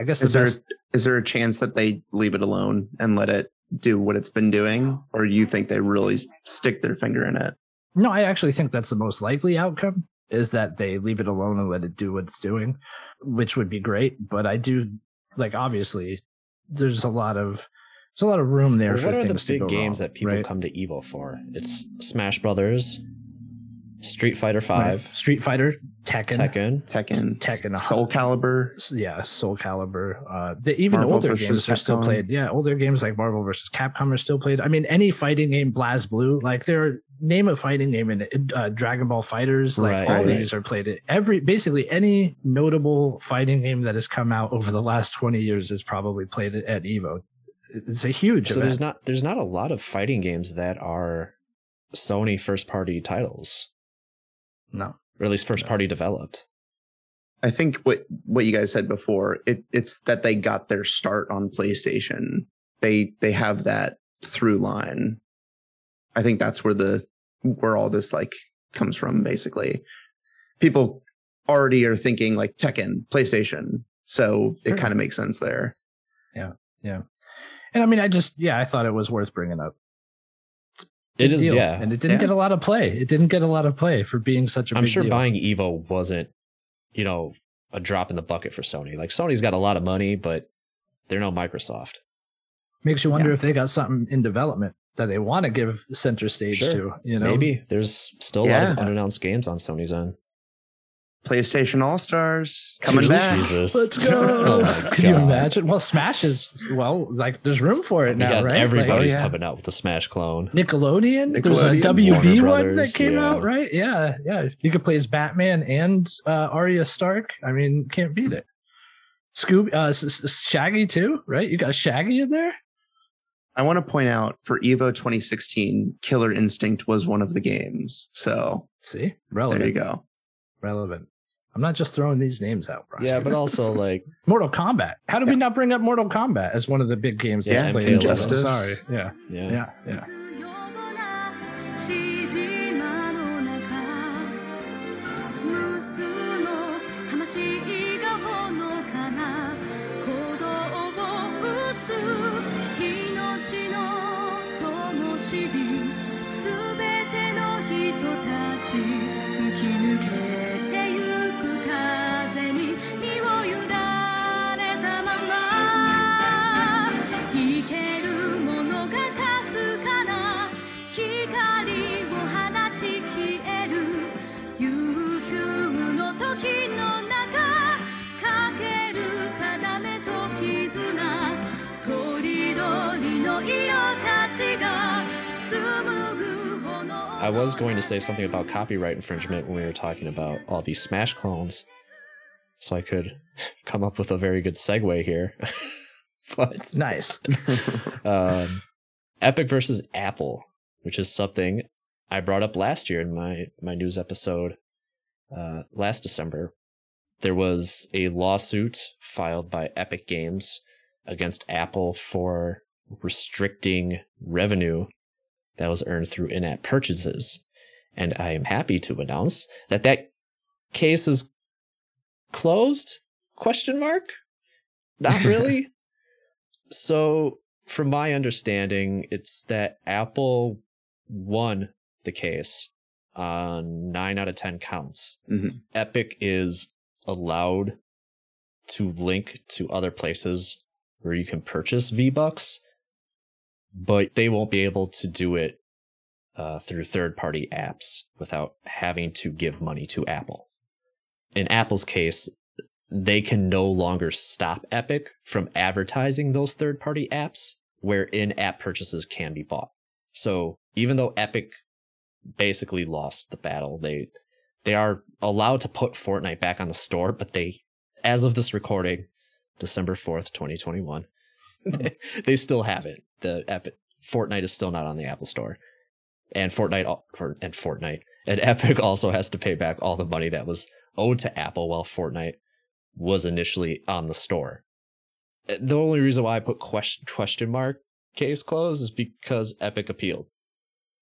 I guess Is the there best, is there a chance that they leave it alone and let it do what it's been doing, or you think they really stick their finger in it? no, I actually think that's the most likely outcome is that they leave it alone and let it do what it's doing, which would be great. But I do like obviously there's a lot of there's a lot of room there Well, for what are the things to big go games wrong, that people right? come to Evo for? It's Smash Brothers, Street Fighter Five, Right. Street Fighter, Tekken, Tekken. Tekken, Tekken, Soul Calibur. Yeah, Soul Calibur. Uh, the, even Marvel older versus games are still played. Yeah, older games like Marvel versus Capcom are still played. I mean, any fighting game, Blaz Blue, like there, name a fighting game in. Uh, Dragon Ball FighterZ, like Right, all right. these are played. Every basically any notable fighting game that has come out over the last twenty years is probably played at- at Evo. It's a huge. So event. there's not there's not a lot of fighting games that are Sony first party titles, no. Or at least first party developed. I think what what you guys said before, it it's that they got their start on PlayStation. They they have that through line. I think that's where the where all this like comes from basically. People already are thinking like Tekken, PlayStation. So it kind of makes sense there. Yeah. Yeah. And I mean, I just yeah, I thought it was worth bringing up. It Big is, deal. yeah. and it didn't Yeah. get a lot of play. It didn't get a lot of play for being such a. I'm big sure deal. buying Evo wasn't, you know, a drop in the bucket for Sony. Like Sony's got a lot of money, but they're no Microsoft. makes you wonder Yeah. if they got something in development that they want to give center stage Sure. to. You know, Maybe there's still a lot of unannounced games on Sony's end. PlayStation All Stars coming Jesus. back. Jesus. Let's go. Oh Can you imagine? Well, Smash is well, like there's room for it We now, got right? everybody's Like, yeah. coming out with the Smash clone. Nickelodeon. There's a WB Warner one that came yeah. out, right? Yeah, yeah. You could play as Batman and uh, Arya Stark. I mean, can't beat it. Scooby, uh, S- S- Shaggy too, right? You got Shaggy in there. I want to point out for Evo 2016, Killer Instinct was one of the games. So See, relevant. there you go. Relevant. I'm not just throwing these names out, Brian. Yeah, but also like Mortal Kombat. How did we not bring up Mortal Kombat as one of the big games that's Yeah, played? Injustice. Sorry. Yeah. yeah. Yeah. Yeah. し I was going to say something about copyright infringement when we were talking about all these Smash clones, so I could come up with a very good segue here. but Nice. um, Epic versus Apple, which is something I brought up last year in my my news episode uh, last December. There was a lawsuit filed by Epic Games against Apple for restricting revenue that was earned through in-app purchases, and I am happy to announce that that case is closed? Question mark? Not really. So, from my understanding, it's that Apple won the case on nine out of 10 counts. Mhm. Epic is allowed to link to other places where you can purchase V Bucks, but they won't be able to do it uh, through third party apps without having to give money to Apple. In Apple's case, they can no longer stop Epic from advertising those third party apps where in app purchases can be bought. So even though Epic basically lost the battle, they they are allowed to put Fortnite back on the store, but they as of this recording, December 4th, 2021, they, they still have it. The Epic Fortnite is still not on the Apple Store. And Fortnite and Fortnite and Epic also has to pay back all the money that was owed to Apple while Fortnite was initially on the store. Uh, The only reason why I put question question mark case closed is because Epic appealed,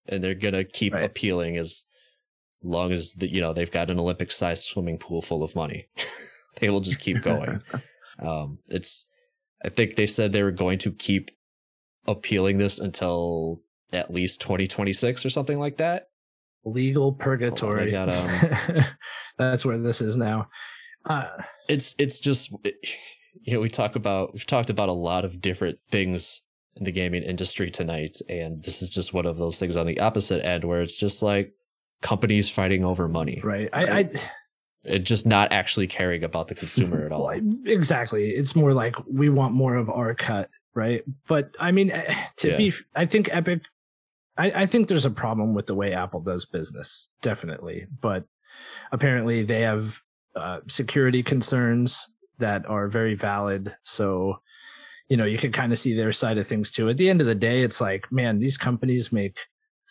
and they're gonna keep Right. appealing as long as the, you know they've got an Olympic sized swimming pool full of money. they will just keep going. um, it's I think they said they were going to keep appealing this until at least 2026 or something like that. Legal purgatory. got, um, That's where this is now. Uh, It's it's just you know we talk about we've talked about a lot of different things in the gaming industry tonight and this is just one of those things on the opposite end where it's just like companies fighting over money right. I, I and just not actually caring about the consumer at all. Exactly. It's more like we want more of our cut, right? But I mean, eh, to Yeah. be, I think Epic, I, I think there's a problem with the way Apple does business, definitely. But apparently they have uh, security concerns that are very valid. So, you know, you can kind of see their side of things too. At the end of the day, it's like, man, these companies make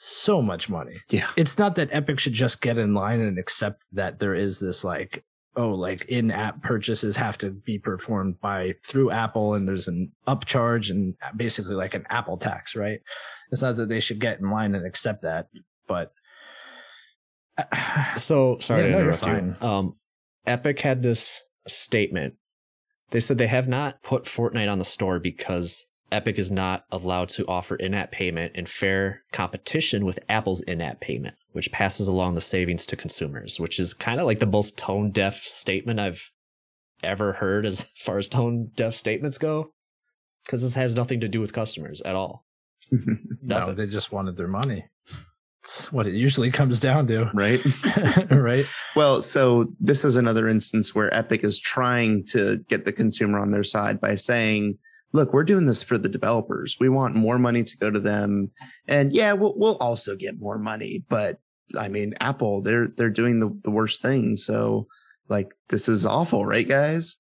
so much money Yeah. it's not that Epic should just get in line and accept that there is this like oh like in-app purchases have to be performed by through Apple and there's an upcharge and basically like an Apple tax, right? It's not that they should get in line and accept that, but So sorry Yeah, to no, interrupt you. Um, Epic had this statement. They said they have not put Fortnite on the store because Epic is not allowed to offer in-app payment in fair competition with Apple's in-app payment, which passes along the savings to consumers, which is kind of like the most tone-deaf statement I've ever heard as far as tone-deaf statements go. Because this has nothing to do with customers at all. no, they just wanted their money. It's what it usually comes down to, right. right? Well, so this is another instance where Epic is trying to get the consumer on their side by saying, look, we're doing this for the developers. We want more money to go to them. And yeah, we'll, we'll also get more money. But I mean, Apple, they're, they're doing the, the worst thing. So like, this is awful, right, guys?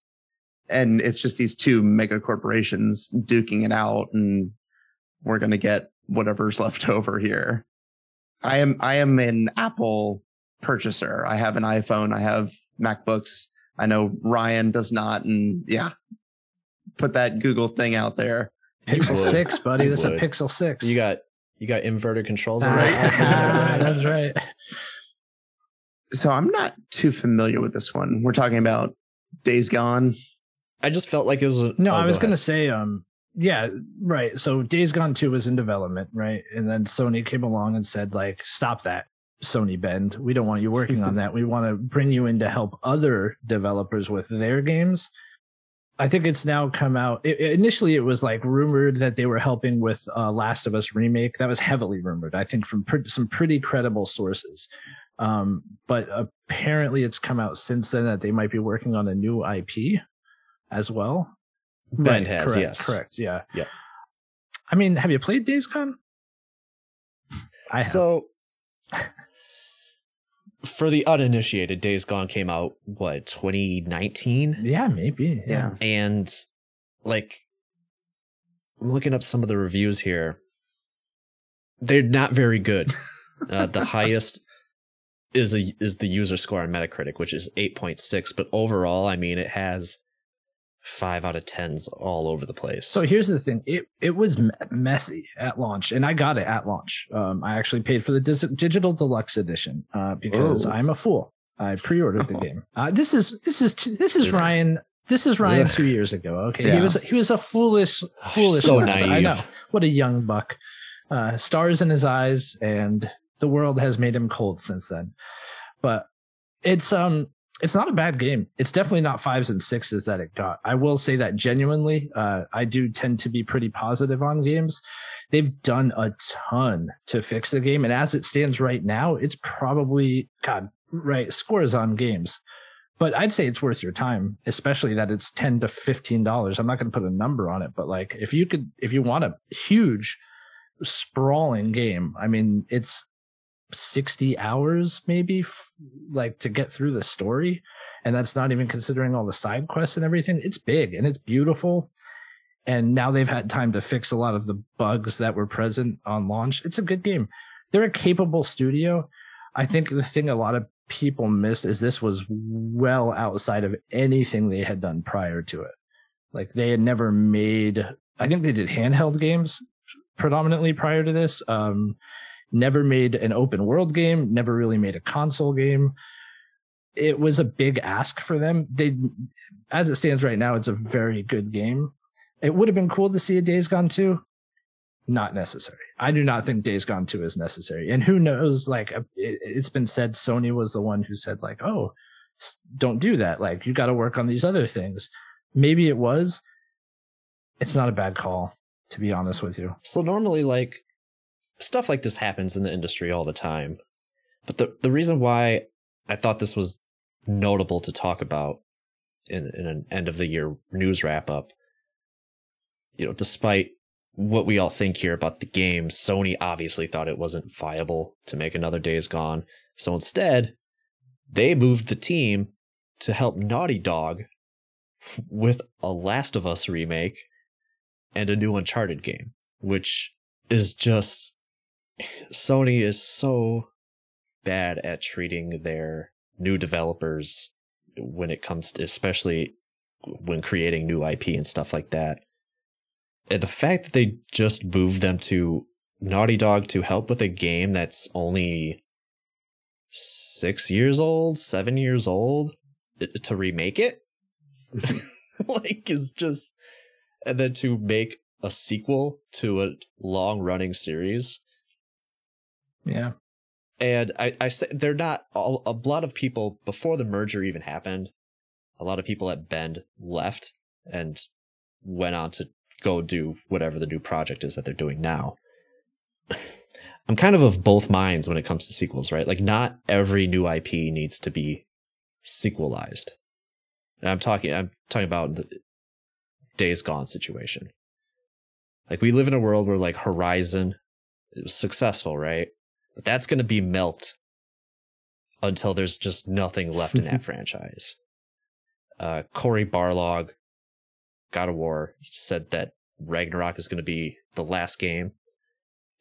And it's just these two mega corporations duking it out and we're going to get whatever's left over here. I am, I am an Apple purchaser. I have an iPhone. I have MacBooks. I know Ryan does not. And yeah, put that Google thing out there. Pixel would. six, buddy. You That's a. Pixel six. You got you got inverted controls on Right. that. That's right. So I'm not too familiar with this one. We're talking about Days Gone. I just felt like it was a, No, oh, I was go going to ahead. say, um, yeah, right. So Days Gone 2 was in development, right? And then Sony came along and said, like, stop that, Sony Bend. We don't want you working on that. We want to bring you in to help other developers with their games. I think it's now come out. It, it- initially, it was like rumored that they were helping with uh, Last of Us remake. That was heavily rumored, I think, from pre- some pretty credible sources. Um, but apparently, it's come out since then that they might be working on a new IP as well. Bend Right, has, correct, yes. correct, yeah, Yeah. I mean, have you played Days Gone? I have. So, for the uninitiated, Days Gone came out what 2019, yeah, maybe. Yeah. and like I'm looking up some of the reviews here. They're not very good. uh, the highest is a is the user score on Metacritic, which is 8.6, but overall, I mean, it has five out of tens all over the place. So here's the thing: it it was messy at launch, and I got it at launch. Um, I actually paid for the dis- digital deluxe edition uh, because Oh. I'm a fool. I pre-ordered the game. Uh, this is this is this is Ryan. This is Ryan Ugh. two years ago. Okay, he was he was a foolish foolish. so lad. I know what a young buck. Uh, stars in his eyes, and the world has made him cold since then. But it's um it's not a bad game. It's definitely not fives and sixes that it got. I will say that genuinely, uh, I do tend to be pretty positive on games. They've done a ton to fix the game, and as it stands right now, it's probably God right scores on games. But I'd say it's worth your time, especially that it's ten to fifteen dollars. I'm not going to put a number on it, but like if you could, if you want a huge sprawling game, I mean, it's 60 hours maybe f- like to get through the story and that's not even considering all the side quests and everything. It's big and it's beautiful and now they've had time to fix a lot of the bugs that were present on launch. It's a good game. They're a capable studio. I think the thing a lot of people missed is this was well outside of anything they had done prior to it. Like they had never made i think they did handheld games predominantly prior to this. Um never made an open world game, never really made a console game. It was a big ask for them. They, as it stands right now, it's a very good game. It would have been cool to see a Days Gone 2. Not necessary. I do not think Days Gone 2 is necessary. And who knows, like, uh, it, it's been said Sony was the one who said, like, oh, don't do that. Like, you got to work on these other things. Maybe it was. It's not a bad call, to be honest with you. So normally, like stuff like this happens in the industry all the time. But the the reason why I thought this was notable to talk about in, in an end of the year news wrap up, you know, despite what we all think here about the game, Sony obviously thought it wasn't viable to make another Days Gone. So instead, they moved the team to help Naughty Dog with a Last of Us remake and a new Uncharted game, which is just Sony is so bad at treating their new developers when it comes to especially when creating new IP and stuff like that. And the fact that they just moved them to Naughty Dog to help with a game that's only six years old, seven years old, to remake it, like is just, and then to make a sequel to a long running series. Yeah. And I, I say they're not all, a lot of people before the merger even happened. A lot of people at Bend left and went on to go do whatever the new project is that they're doing now. I'm kind of of both minds when it comes to sequels, right? Like not every new IP needs to be sequelized. And I'm talking I'm talking about the Days Gone situation. Like we live in a world where like Horizon it was successful, right? But that's going to be milked until there's just nothing left in that franchise. Uh, Cory Barlog, God of War, said that Ragnarok is going to be the last game.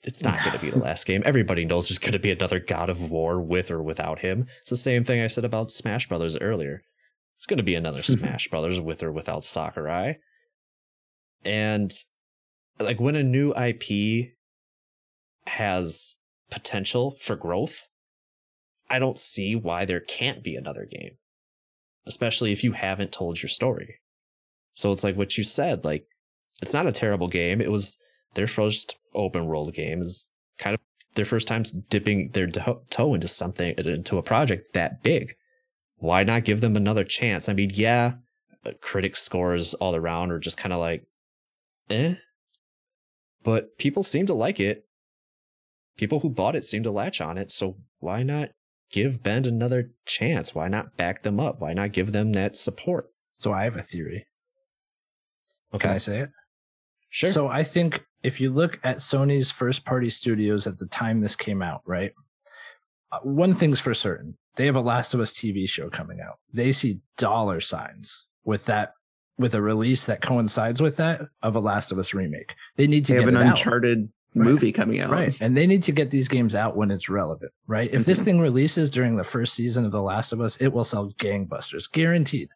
It's not going to be the last game. Everybody knows there's going to be another God of War with or without him. It's the same thing I said about Smash Brothers earlier. It's going to be another Smash Brothers with or without Sakurai. And like when a new IP has potential for growth, I don't see why there can't be another game, especially if you haven't told your story. So it's like what you said, like it's not a terrible game. It was their first open world game is kind of their first time dipping their toe into something into a project that big. Why not give them another chance? I mean, yeah, uh, critic scores all around are just kind of like, eh, but people seem to like it. People who bought it seem to latch on it. So why not give Bend another chance? Why not back them up? Why not give them that support? So I have a theory. Okay, Can I say it? sure. So I think if you look at Sony's first party studios at the time this came out, right? Uh, one thing's for certain. They have a Last of Us TV show coming out. They see dollar signs with that with a release that coincides with that of a Last of Us remake. They need to They get have an it out. Movie coming out. Right. And they need to get these games out when it's relevant, right? If this Mhm. thing releases during the first season of The Last of Us, it will sell gangbusters, guaranteed.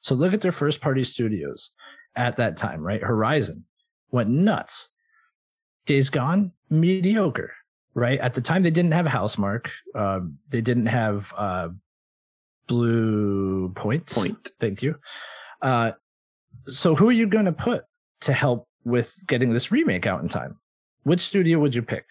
So look at their first party studios at that time, right? Horizon went nuts. Days Gone, mediocre, right? At the time, they didn't have Housemarque. Um, they didn't have uh, Bluepoint. Point. Thank you. Uh, so who are you going to put to help with getting this remake out in time? Which studio would you pick?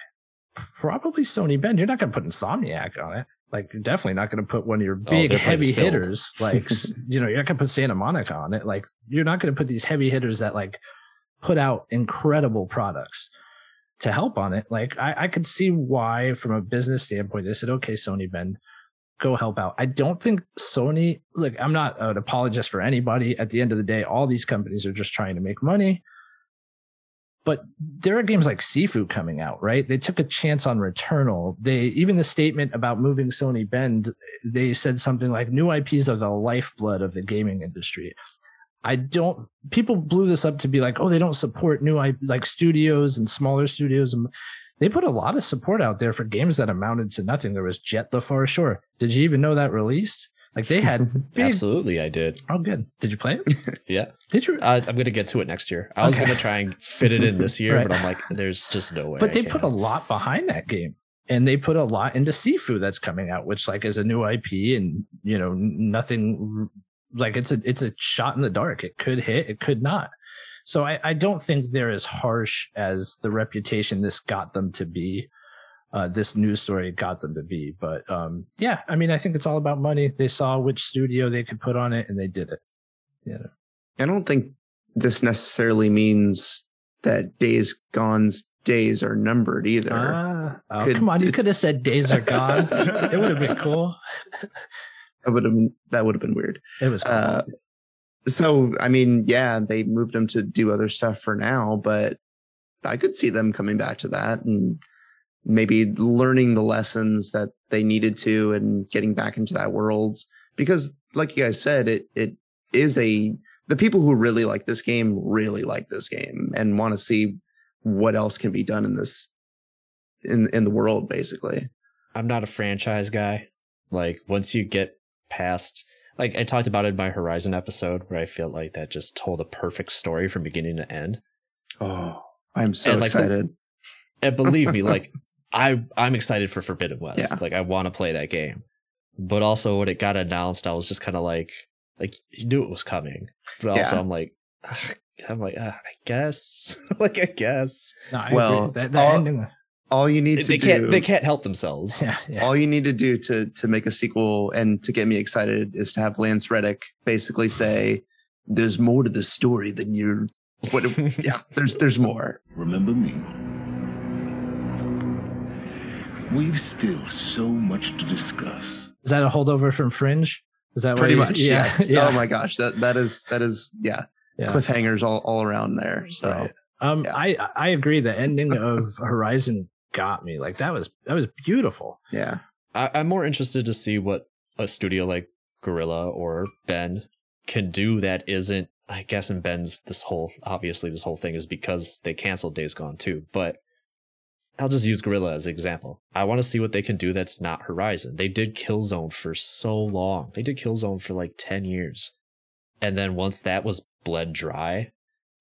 Probably Sony Bend. You're not going to put Insomniac on it. Like you're definitely not going to put one of your oh, big their plate's heavy hitters. Like you know, you're not going to put Santa Monica on it. Like you're not going to put these heavy hitters that like put out incredible products to help on it. Like I, I could see why, from a business standpoint, they said, "Okay, Sony Bend, go help out." I don't think Sony. Look, I'm not an apologist for anybody. At the end of the day, all these companies are just trying to make money. But there are games like Sifu coming out, right? They took a chance on Returnal. They even the statement about moving Sony Bend, they said something like new IPs are the lifeblood of the gaming industry. I don't people blew this up to be like, oh, they don't support new like studios and smaller studios. And they put a lot of support out there for games that amounted to nothing. There was Jet the Far Shore. Did you even know that released? Like they had big. Absolutely, I did. Oh, good. Did you play it? Yeah, Did you? uh, I'm gonna get to it next year. I was gonna try and fit it in this year, Right. but I'm like, there's just no way. but I they can. put a lot behind that game. and they put a lot into Sifu that's coming out, which like is a new IP, and you know nothing like it's a it's a shot in the dark. It could hit, it could not. So I, I don't think they're as harsh as the reputation this got them to be. Uh, this news story got them to be, but um, yeah, I mean, I think it's all about money. They saw which studio they could put on it, and they did it. Yeah. I don't think this necessarily means that Days Gone's days are numbered either. Ah, oh, Could- come on, you could have said days are gone. it would have been cool. that would have that would have been weird. It was cool. Uh, so I mean, yeah, they moved them to do other stuff for now, but I could see them coming back to that and maybe learning the lessons that they needed to and getting back into that world. Because like you guys said, it it is a the people who really like this game really like this game and want to see what else can be done in this in in the world basically. I'm not a franchise guy. Like once you get past like I talked about it in my Horizon episode where I feel like that just told a perfect story from beginning to end. Oh, I'm so And, like, excited. And believe me, like I I'm excited for Forbidden West. Yeah. Like I want to play that game. But also when it got announced, I was just kind of like like you knew it was coming. But also Yeah. I'm like I'm like ah, I guess like I guess No, I well, that, that all- ending. All you need to they do can't they can't help themselves. Yeah, yeah. all you need to do to to make a sequel and to get me excited is to have Lance Reddick basically say, "There's more to the story than you're." What? yeah, there's there's more. Remember me. We've still so much to discuss. Is that a holdover from Fringe? Is that Pretty what much, you- yeah, yes. Yeah. Oh my gosh, that that is that is yeah, yeah. cliffhangers all all around there. So Right. Um, yeah. I I agree. The ending of Horizon got me. Like that was that was beautiful. yeah, I, I'm more interested to see what a studio like Guerrilla or Bend can do that isn't. I guess in Bend's this whole obviously this whole thing is because they canceled Days Gone too, but I'll just use Guerrilla as an example. I want to see what they can do that's not Horizon. They did Killzone for so long. They did Killzone for like 10 years. And then once that was bled dry,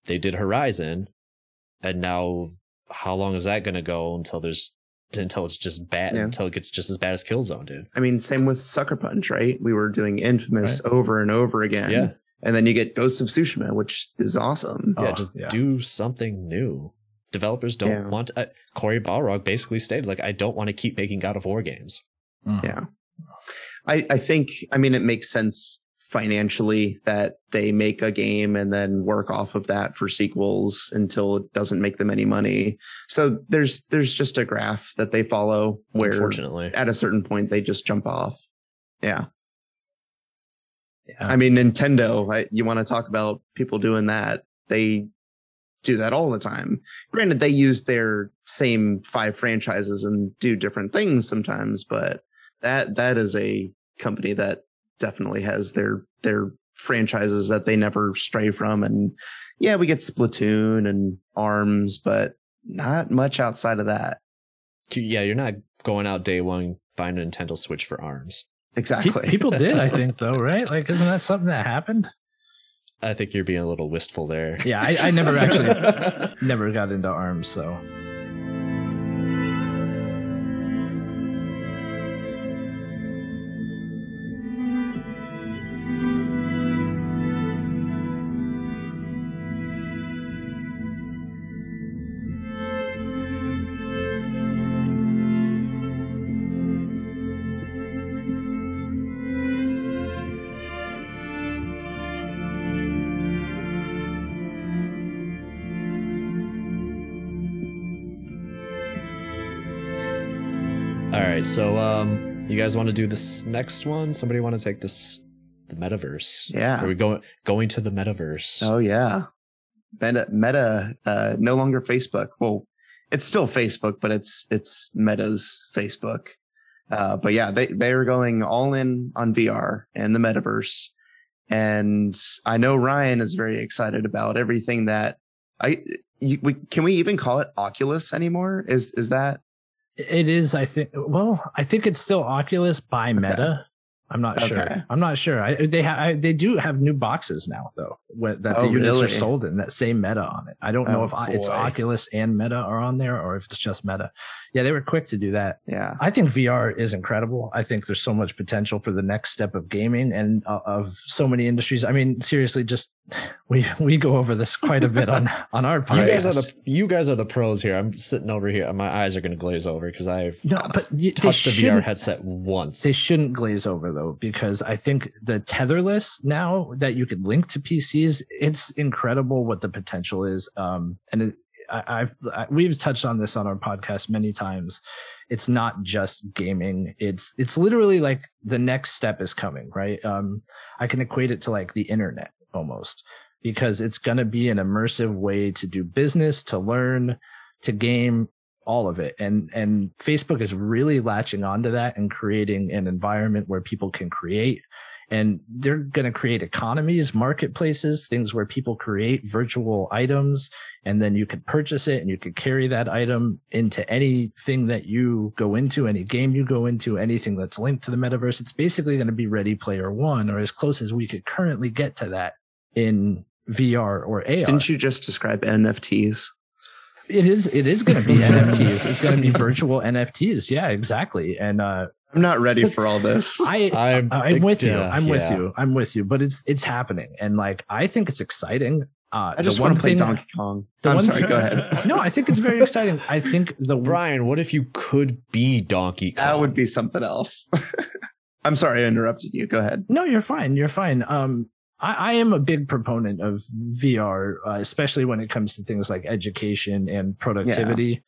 they did Horizon. And now how long is that going to go until there's until it's just bad Yeah. until it gets just as bad as Killzone did? I mean, same with Sucker Punch, right? We were doing Infamous over and over again. Yeah. and then you get Ghost of Tsushima, which is awesome. yeah, Oh, just yeah. do something new. Developers don't Yeah. want. Uh, Cory Barlog basically stated, like, I don't want to keep making God of War games. Mm. Yeah. I, I think, I mean, it makes sense financially that they make a game and then work off of that for sequels until it doesn't make them any money. So there's, there's just a graph that they follow where Unfortunately, at a certain point they just jump off. Yeah. Yeah. I mean, Nintendo, I, you want to talk about people doing that. They do that all the time. Granted, they use their same five franchises and do different things sometimes, but that, that is a company that definitely has their, their franchises that they never stray from. And yeah, we get Splatoon and Arms, but not much outside of that. yeah, you're not going out day one buying a Nintendo Switch for arms. Exactly. People did, I think, though, right? Like, isn't that something that happened? I think you're being a little wistful there. Yeah, I, I never actually never got into arms, so All right, so um, you guys want to do this next one? Somebody want to take this the metaverse? Yeah. Are we going going to the metaverse? Oh yeah. Meta Meta uh no longer Facebook. Well, it's still Facebook, but it's it's Meta's Facebook. Uh but yeah, they they are going all in on VR and the metaverse. And I know Ryan is very excited about everything that I you, we can we even call it Oculus anymore? Is is that it is. I think. Well, I think it's still Oculus by Meta. I'm not Okay. sure. I'm not sure. I, they have they do have new boxes now though that the Oh, units really? are sold in that same meta on it. I don't know Oh, if I, it's. Oculus and Meta are on there or if it's just Meta. Yeah, they were quick to do that. Yeah. I think VR is incredible. I think there's so much potential for the next step of gaming and uh, of so many industries. I mean, seriously, just we we go over this quite a bit on on our podcast. You guys are the you guys are the pros here. I'm sitting over here. My eyes are going to glaze over because I've no, but y- they touched the VR headset once. They shouldn't glaze over though, because I think the tetherless now that you could link to PCs, it's incredible what the potential is. Um, and it, I, I've I, we've touched on this on our podcast many times. It's not just gaming. It's it's literally like the next step is coming, right? Um, I can equate it to like the internet almost because it's going to be an immersive way to do business, to learn, to game, all of it. And and Facebook is really latching onto that and creating an environment where people can create and they're going to create economies, marketplaces, things where people create virtual items and then you can purchase it and you can carry that item into anything that you go into, any game you go into, anything that's linked to the metaverse. It's basically going to be Ready Player One or as close as we could currently get to that in VR or AR. Didn't you just describe NFTs? It is. It is going to be NFTs. It's going to be virtual NFTs. Yeah, exactly. And uh, I'm not ready for all this. I, I'm, I'm with you. I'm with you. I'm with you. But it's it's happening, and like I think it's exciting. Uh, I just the want one to play thing- Donkey Kong. the I'm one sorry. thing- Go ahead. No, I think it's very exciting. I think the Brian, what if you could be Donkey Kong? That would be something else. I'm sorry I interrupted you. Go ahead. No, you're fine. You're fine. Um, I, I am a big proponent of VR, uh, especially when it comes to things like education and productivity.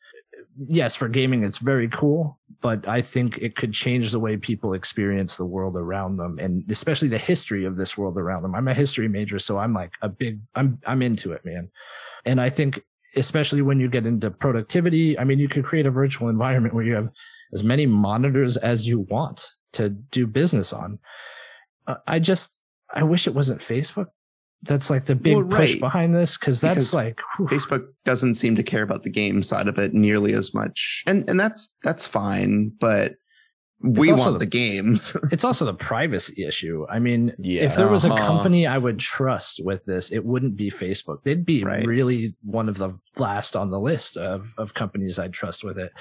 Yes, for gaming, it's very cool, but I think it could change the way people experience the world around them, and especially the history of this world around them. I'm a history major, so I'm like a big, I'm, I'm into it, man. And I think, especially when you get into productivity, I mean, you could create a virtual environment where you have as many monitors as you want to do business on. Uh, I just, I wish it wasn't Facebook. That's like the big Well, push behind this because that's Because like whew. Facebook doesn't seem to care about the game side of it nearly as much, and and that's that's fine. But we want the- the games. it's also the privacy issue. I mean, Yeah. if there was a company I would trust with this, it wouldn't be Facebook. They'd be Right. really one of the last on the list of of companies I'd trust with it.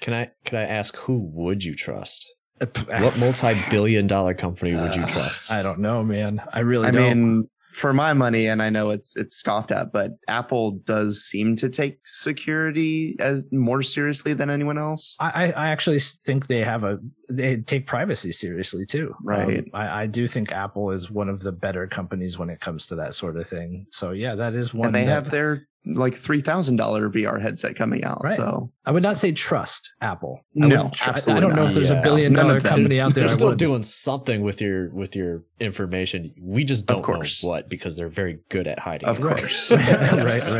Can I can I ask who would you trust? Uh, p- What multi-billion dollar company would you Uh, trust? I don't know, man. I really I don't. I mean, for my money, and I know it's it's scoffed at, but Apple does seem to take security as more seriously than anyone else. I, I I actually think they have a they take privacy seriously too. Right. Um, I, I do think Apple is one of the better companies when it comes to that sort of thing. So yeah, that is one. and they that- have their like three thousand dollar VR headset coming out. Right. So I would not say trust Apple. I No, wouldn't I don't know not. if there's a billion None dollar company out there. They're still would. doing something with your with your information. We just don't know what because they're very good at hiding. Of it. Right. course. right,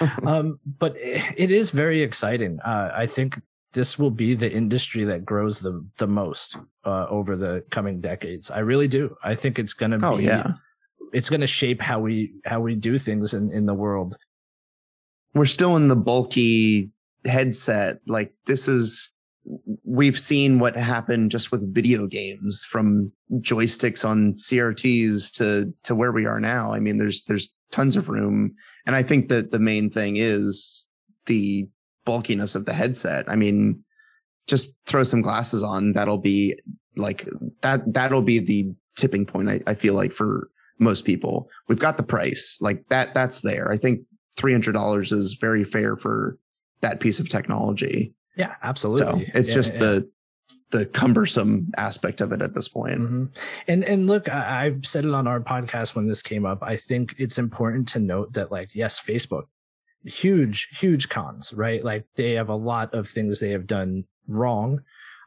right. Um, but it it is very exciting. Uh, I think this will be the industry that grows the the most uh, over the coming decades. I really do. I think it's going to be. oh yeah, It's going to shape how we how we do things in in the world. We're still in the bulky headset. Like this is, we've seen what happened just with video games from joysticks on CRTs to, to where we are now. I mean, there's, there's tons of room. And I think that the main thing is the bulkiness of the headset. I mean, just throw some glasses on. That'll be like that, that'll be the tipping point. I, I feel like for most people, we've got the price like that. That's there. I think $300 is very fair for that piece of technology. Yeah, So absolutely. it's Yeah, just yeah. the, the cumbersome aspect of it at this point. hmm And and look, I, I've said it on our podcast when this came up. I think it's important to note that, like, yes, Facebook, huge, huge cons, right? Like they have a lot of things they have done wrong.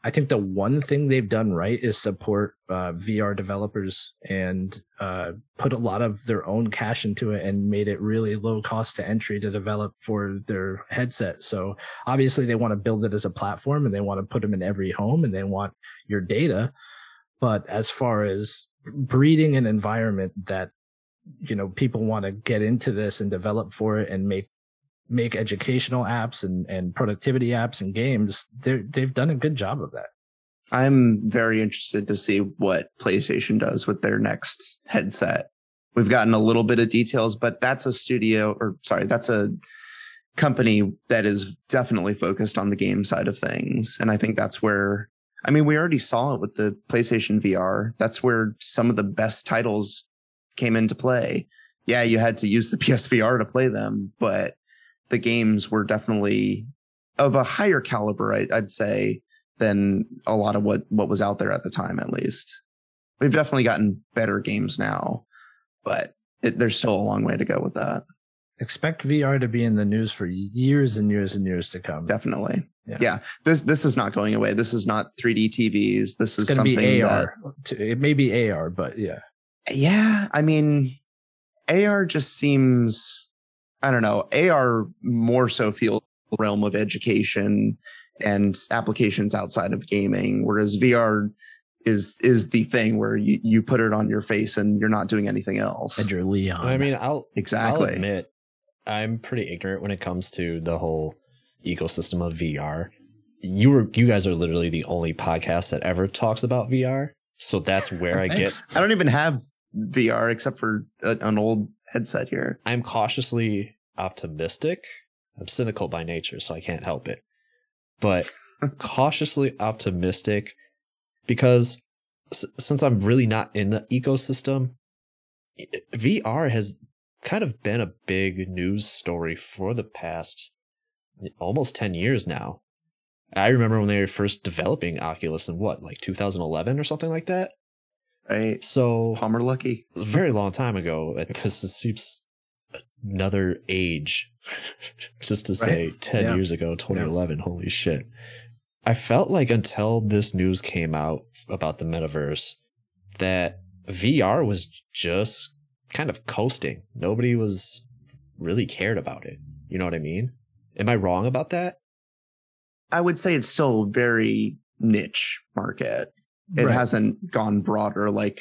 I think the one thing they've done right is support uh, VR developers and uh, put a lot of their own cash into it and made it really low cost to entry to develop for their headset. So obviously they want to build it as a platform and they want to put them in every home and they want your data. But as far as breeding an environment that you know people want to get into this and develop for it and make make educational apps and and productivity apps and games they they've done a good job of that I'm very interested to see what PlayStation does with their next headset. We've gotten a little bit of details, but that's a studio or sorry, that's a company that is definitely focused on the game side of things. And I think that's where, I mean, we already saw it with the PlayStation VR. That's where some of the best titles came into play. Yeah, you had to use the PSVR to play them, but the games were definitely of a higher caliber, I, I'd say, than a lot of what, what was out there at the time, at least. We've definitely gotten better games now, but it, there's still a long way to go with that. Expect VR to be in the news for years and years and years to come. Definitely. Yeah. Yeah. This this is not going away. This is not 3D TVs. This is It's going to something be AR. To- It may be AR, but yeah. yeah, I mean, AR just seems, I don't know, AR more so feels the realm of education and applications outside of gaming, whereas VR is is the thing where you you put it on your face and you're not doing anything else. And you're Leon. I mean, I'll exactly. I'll admit I'm pretty ignorant when it comes to the whole ecosystem of VR. You were you guys are literally the only podcast that ever talks about VR. So that's where I get I don't even have VR except for a, an old headset here. I'm cautiously optimistic. I'm cynical by nature, so I can't help it. But cautiously optimistic because s- since I'm really not in the ecosystem, VR has kind of been a big news story for the past almost 10 years now. I remember when they were first developing Oculus in what, like 2011 or something like that? Right. So Palmer Luckey. It was a very long time ago. This is- seems another age, just to say Right. 10 Yeah. years ago, 2011. Holy shit. I felt like until this news came out about the metaverse, that VR was just kind of coasting. Nobody was really cared about it. You know what I mean? Am I wrong about that? I would say it's still very niche market. It Right. hasn't gone broader like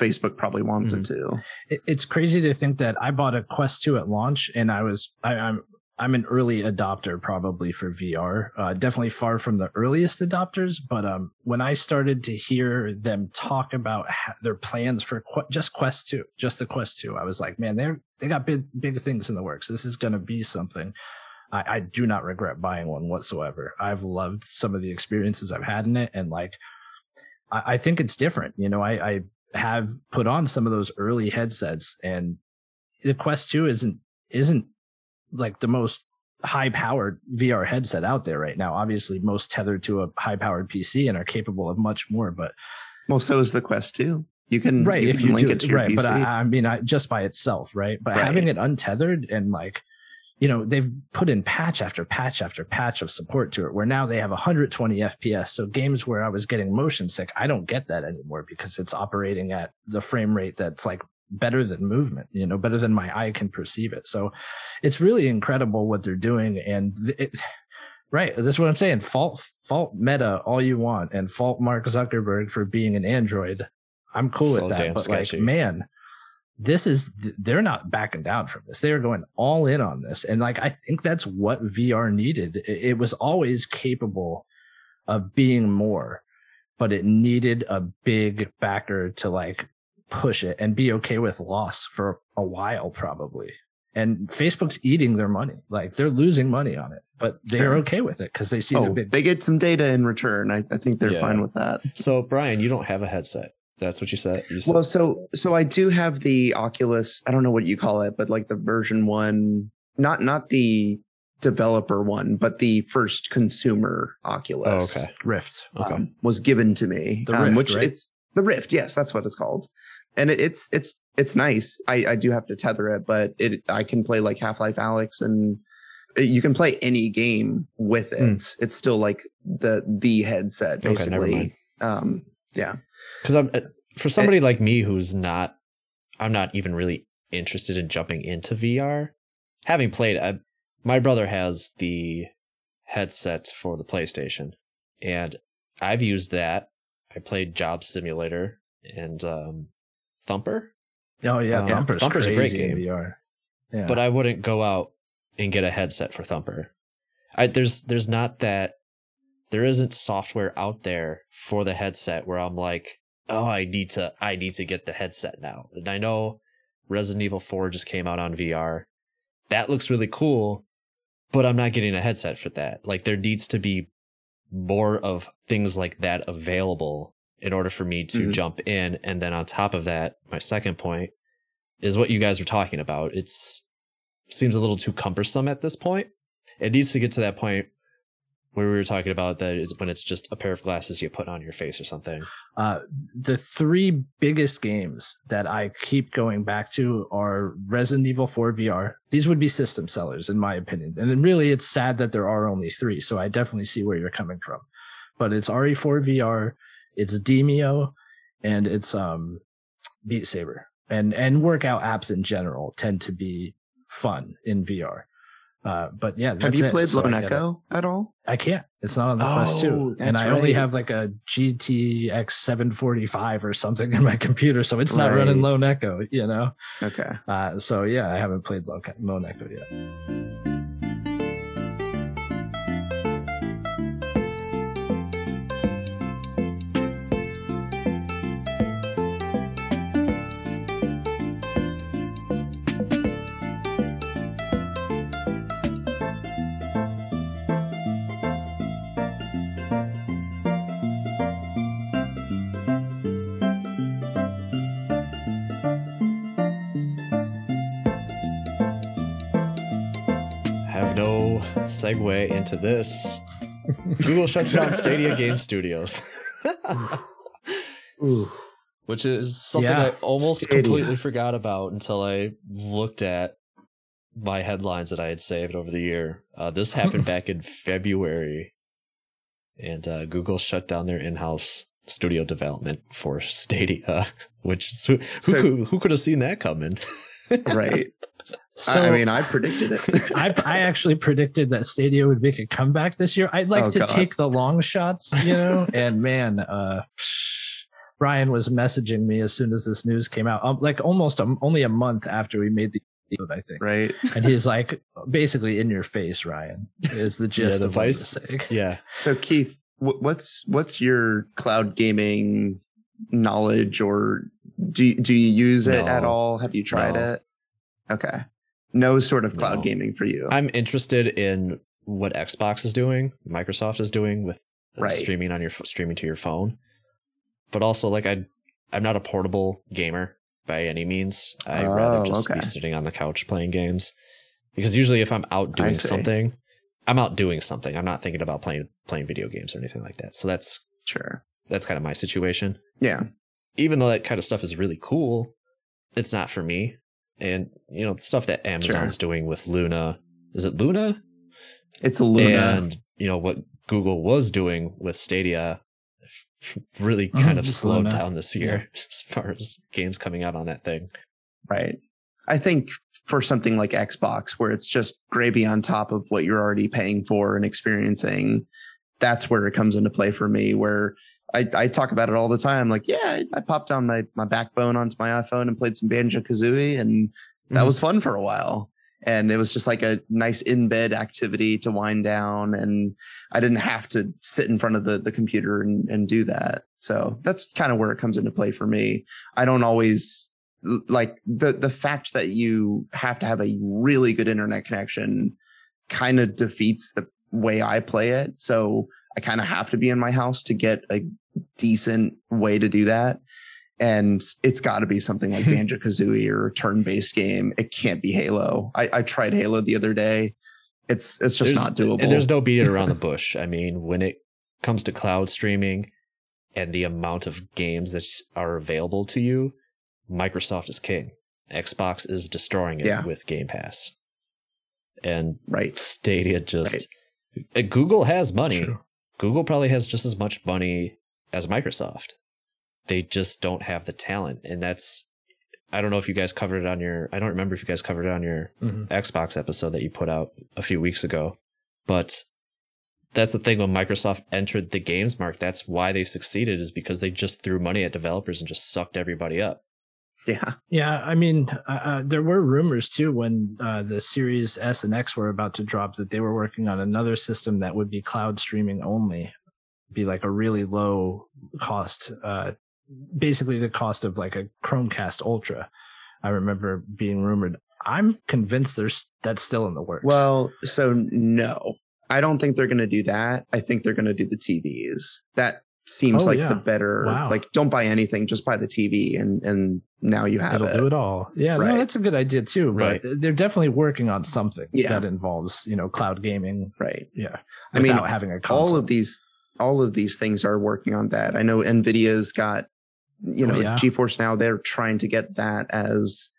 Facebook probably wants it to. It's crazy to think that I bought a Quest 2 at launch and I was I, I'm I'm an early adopter probably for VR. Uh, definitely far from the earliest adopters, but um, when I started to hear them talk about ha- their plans for Qu- just Quest 2, just the Quest 2, I was like, man, they're they got big big things in the works. This is going to be something. I, I do not regret buying one whatsoever. I've loved some of the experiences I've had in it, and like, I, I think it's different. You know, I, I have put on some of those early headsets, and the Quest Two isn't isn't like the most high powered VR headset out there right now. Obviously, most tethered to a high powered PC and are capable of much more. But Well, so is the Quest 2. You can right, you if can you link do it to your right, PC. but I, I mean, I, just by itself, right? But Right. having it untethered and like, you know, they've put in patch after patch after patch of support to it, where now they have 120 FPS. So games where I was getting motion sick, I don't get that anymore because it's operating at the frame rate that's like better than movement, you know, better than my eye can perceive it. So it's really incredible what they're doing, and it. Right, that's what I'm saying. Fault, fault Meta all you want, and fault Mark Zuckerberg for being an Android. I'm cool So with that, but sketchy. like, man, this is they're not backing down from this. They are going all in on this, and like I think that's what VR needed. It, it was always capable of being more, but it needed a big backer to like push it and be okay with loss for a while, probably. And Facebook's eating their money, like they're losing money on it, but they're okay with it because they see the oh, big. they get some data in return. I, I think they're Yeah. fine with that. So, Brian, you don't have a headset. That's what you said. You said Well, so so I do have the Oculus. I don't know what you call it, but like the version one, not not the developer one, but the first consumer oh, Oculus. okay. Rift. Okay. um, was given to me. The um, Rift, which right? it's the Rift. Yes, that's what it's called. And it, it's it's it's nice. I, I do have to tether it, but it I can play like Half Life Alyx, and uh, you can play any game with it. Hmm. It's still like the the headset Okay, never basically. mind. um, yeah. Because I'm uh, for somebody like me who's not, I'm not even really interested in jumping into VR. Having played, I, my brother has the headset for the PlayStation, and I've used that. I played Job Simulator and um, Thumper, Oh yeah, Uh, Thumper's, Thumper's a great crazy in game. VR. Yeah, but I wouldn't go out and get a headset for Thumper. I there's there's not that there isn't software out there for the headset where I'm like, oh, I need to, I need to get the headset now. And I know Resident Evil 4 just came out on VR. That looks really cool, but I'm not getting a headset for that. Like there needs to be more of things like that available in order for me to Mhm. jump in. And then on top of that, my second point is what you guys were talking about. It's seems a little too cumbersome at this point. It needs to get to that point where we were talking about that is when it's just a pair of glasses you put on your face or something. Uh, the three biggest games that I keep going back to are Resident Evil 4 VR. These would be system sellers, in my opinion. And then really, it's sad that there are only three. So I definitely see where you're coming from. But it's RE4 VR, it's Demeo, and it's um, Beat Saber. And and workout apps in general tend to be fun in VR. Uh, but yeah, Have you it. played So Lone I get it. Echo at all? I can't. It's not on the Quest Oh, 2. And I only have like a GTX 745 or something in my computer. So it's not running Lone Echo, you know? Okay. Uh, so yeah, I haven't played Lone Echo yet. Segue into this. Google shuts down Stadia Game Studios. Ooh. Which is something Yeah. I almost Stadia. completely forgot about until I looked at my headlines that I had saved over the year. Uh, this happened back in February, and uh, Google shut down their in-house studio development for Stadia. Which who, who, So- could, who could have seen that coming? Right. So I, I mean, I predicted it. I, I actually predicted that Stadia would make a comeback this year. I'd like Oh, to God. take the long shots, you know, and man, uh, Brian was messaging me as soon as this news came out, um, like almost um, only a month after we made the episode, I think. right. And he's like, basically in your face, Ryan. Is the gist the of what he vice- saying. yeah. So Keith, wh- what's what's your cloud gaming knowledge, or do do you use it at all? Have you tried No. it? Okay. No sort of cloud No. gaming for you. I'm interested in what Xbox is doing, Microsoft is doing with Right. streaming on your streaming to your phone. But also, like I, I'm not a portable gamer by any means. I Oh, rather just okay. be sitting on the couch playing games because usually, if I'm out doing something, I'm out doing something. I'm not thinking about playing playing video games or anything like that. So that's sure. that's kind of my situation. Yeah. Even though that kind of stuff is really cool, it's not for me. And you know, the stuff that Amazon's doing with Luna. Is it Luna? It's a Luna. and you know what Google was doing with Stadia really Mhm, kind of slowed Luna. down this year as far as games coming out on that thing. Right. I think for something like Xbox, where it's just gravy on top of what you're already paying for and experiencing, that's where it comes into play for me. Where I, I talk about it all the time. Like, yeah, I, I popped down my, my backbone onto my iPhone and played some Banjo Kazooie, and that Mhm. was fun for a while. And it was just like a nice in bed activity to wind down. And I didn't have to sit in front of the, the computer and, and do that. So that's kind of where it comes into play for me. I don't always like the the fact that you have to have a really good internet connection kind of defeats the way I play it. So I kind of have to be in my house to get a decent way to do that. And it's got to be something like Banjo Kazooie or a turn based game. It can't be Halo. I, I tried Halo the other day. It's it's just There's- not doable. And there's no beating around the bush. I mean, when it comes to cloud streaming and the amount of games that are available to you, Microsoft is king. Xbox is destroying it Yeah. with Game Pass. And right. Stadia just uh, Google has money. True. Google probably has just as much money as Microsoft. They just don't have the talent. And that's, I don't know if you guys covered it on your, I don't remember if you guys covered it on your Mhm. Xbox episode that you put out a few weeks ago. But that's the thing when Microsoft entered the games market, that's why they succeeded is because they just threw money at developers and just sucked everybody up. Yeah. Yeah, I mean, uh, uh, there were rumors too when uh, the Series S and X were about to drop that they were working on another system that would be cloud streaming only. be like a really low cost, uh, basically the cost of like a Chromecast Ultra. I remember being rumored. I'm convinced there's that's still in the works. Well, so no, I don't think they're going to do that. I think they're going to do the TVs. That seems Oh, like yeah. the better. Wow. Like, don't buy anything, just buy the TV, and and now you have it'll it. do it all. Yeah, Right. no, that's a good idea too. Right. They're definitely working on something Yeah. that involves you know cloud gaming. Right. Yeah, I mean, having a console. all of these all of these things are working on that. I know Nvidia's got you Oh, know yeah. GeForce now. They're trying to get that as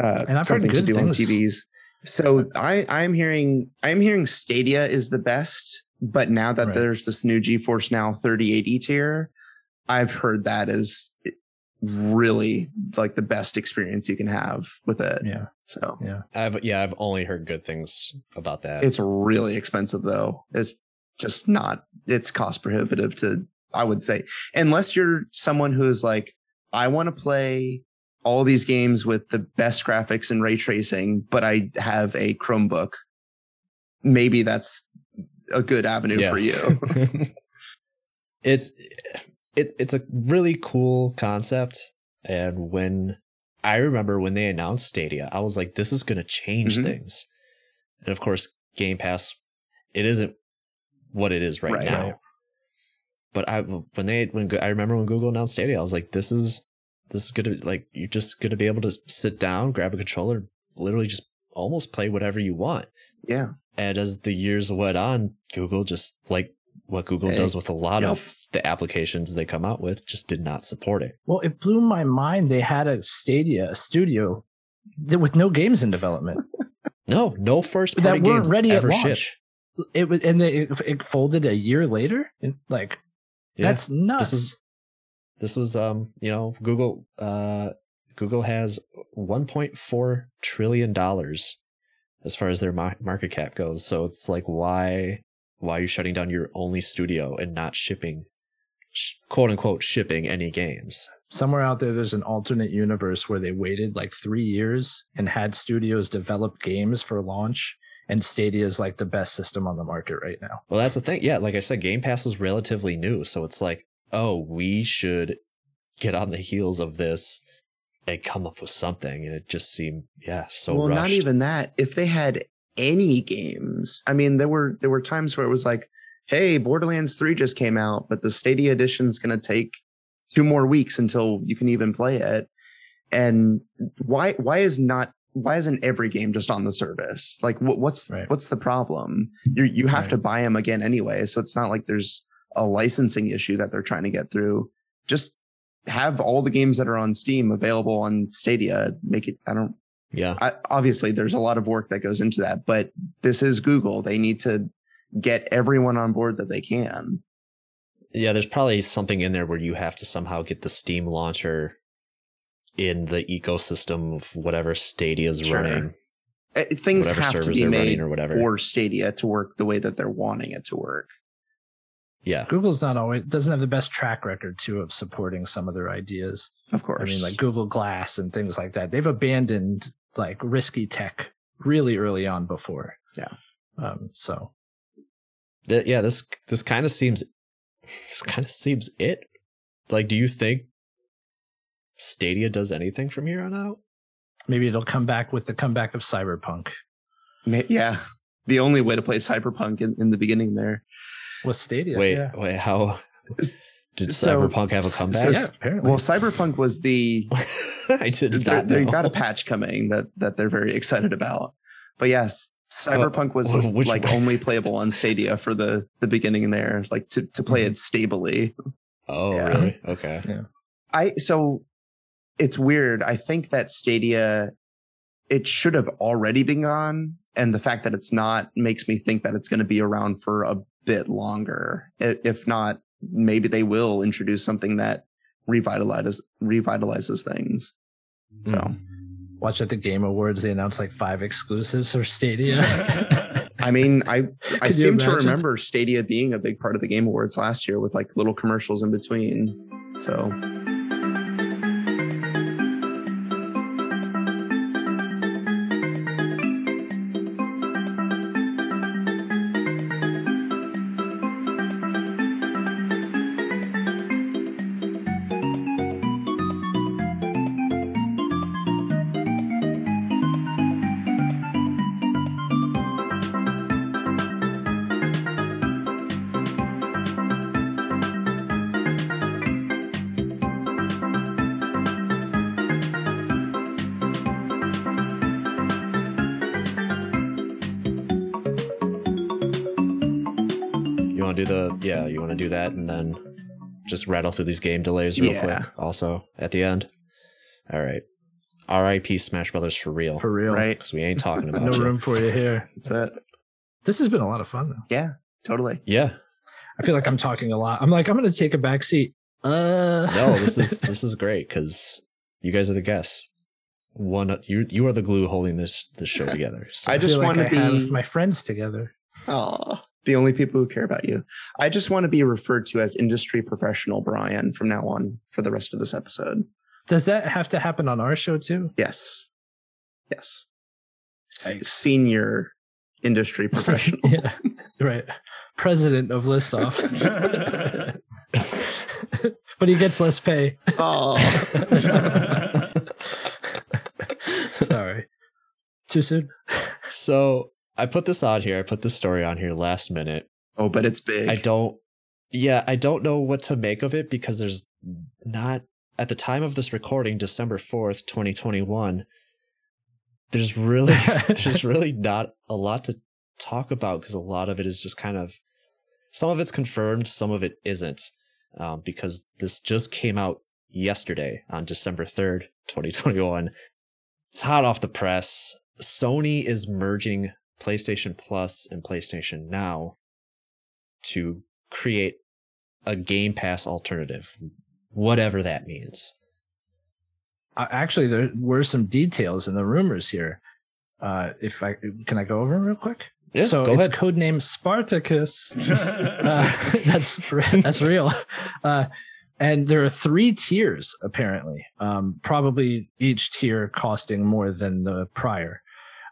uh, And I've something to do things. on TVs. So I I'm hearing I'm hearing Stadia is the best, but now that Right. there's this new GeForce Now 3080 tier, I've heard that is really like the best experience you can have with it. yeah, So yeah. I've yeah, I've only heard good things about that. it's really expensive though. It's just not, it's cost prohibitive to, I would say, unless you're someone who is like, I want to play all these games with the best graphics and ray tracing, but I have a Chromebook. Maybe that's a good avenue for you. it's it, it's a really cool concept and when i remember when they announced stadia i was like this is going to change Mhm. things and of course game pass it isn't what it is right, Right. now Right. but i when they when i remember when google announced stadia i was like this is this is gonna like you're just gonna be able to sit down grab a controller literally just almost play whatever you want yeah. and as the years went on, Google just like what Google Hey, does with a lot yep. of the applications they come out with, just did not support it. Well, it blew my mind. They had a Stadia, a studio that, with no games in development. No, no first That weren't games ready at launch. shipped. It was, and they, it, it folded a year later. And like Yeah, that's nuts. this was this was um you know Google uh Google has 1.4 trillion dollars as far as their market cap goes. So it's like why why are you shutting down your only studio and not shipping quote unquote shipping any games? somewhere out there. There's an alternate universe where they waited like three years and had studios develop games for launch. And Stadia is like the best system on the market right now. Well, that's the thing. Yeah, like I said, Game Pass was relatively new, so it's like, oh, we should get on the heels of this and come up with something. And it just seemed, yeah, so well, rushed. not even that. If they had any games, I mean, there were there were times where it was like, "Hey, Borderlands Three just came out, but the Stadia edition's going to take two more weeks until you can even play it." And why why is not why isn't every game just on the service? Like, what, what's Right. what's the problem? You you have Right. to buy them again anyway, so it's not like there's a licensing issue that they're trying to get through. Just have all the games that are on Steam available on Stadia. Make it. I don't. Yeah. I, obviously, there's a lot of work that goes into that, but this is Google. They need to get everyone on board that they can. Yeah, there's probably something in there where you have to somehow get the Steam launcher in the ecosystem of whatever Stadia's Sure. running. Uh, Things have to be made or whatever. for Stadia to work the way that they're wanting it to work. Yeah. Google's not always doesn't have the best track record too of supporting some of their ideas. Of course. I mean, like Google Glass and things like that. They've abandoned like risky tech really early on before. Yeah. Um, so Th- yeah, this this kind of seems this kind of seems it. Like, do you think Stadia does anything from here on out? maybe it'll come back with the comeback of Cyberpunk yeah, the only way to play Cyberpunk in, in the beginning there. With Stadia. wait, yeah. wait, how did So- Cyberpunk have a so- comeback? yeah, apparently. Well, Cyberpunk was the I did they not they got a patch coming that that they're very excited about. But yes, Cyberpunk was wh- which like one? only playable on Stadia for the the beginning there, like to to play Mm-hmm. it stably. Oh, Yeah. really? Okay. I so it's weird. I think that Stadia it should have already been gone, and the fact that it's not makes me think that it's going to be around for a bit longer. If not, maybe they will introduce something that revitalizes revitalizes things. So Mm. Watch at the Game Awards, they announced like five exclusives for Stadia. I mean, I I Could seem to remember Stadia being a big part of the Game Awards last year with like little commercials in between. So rattle through these game delays real Yeah. quick. Also at the end. All right. R.I.P. Smash Brothers for real. For real. Right. Because we ain't talking about No you. room for you here. That's it. This has been a lot of fun though. Yeah, totally. Yeah. I feel like I'm talking a lot. I'm like, I'm gonna take a back seat. Uh No, this is this is great because you guys are the guests. One, you you are the glue holding this this show together. So. I just feel like wanna I have be- my friends together. Oh, the only people who care about you. I just want to be referred to as industry professional Brian from now on for the rest of this episode. Does that have to happen on our show too? Yes. Yes. S- Nice. Senior industry professional. yeah. Right. President of Listoff. but he gets less pay. oh. Sorry. Too soon. so I put this on here. I put this story on here last minute. oh, but it's big. I don't. Yeah, I don't know what to make of it because there's not at the time of this recording, December fourth, twenty twenty one. There's really, there's really not a lot to talk about because a lot of it is just kind of, some of it's confirmed, some of it isn't, um, because this just came out yesterday on December third, twenty twenty one. It's hot off the press. Sony is merging PlayStation Plus and PlayStation Now to create a Game Pass alternative, whatever that means. Uh, actually, there were some details in the rumors here. Uh, if I can, I go over them real quick. Yeah, so go it's ahead. codenamed Spartacus. uh, that's that's real. Uh, and there are three tiers apparently, um, probably each tier costing more than the prior.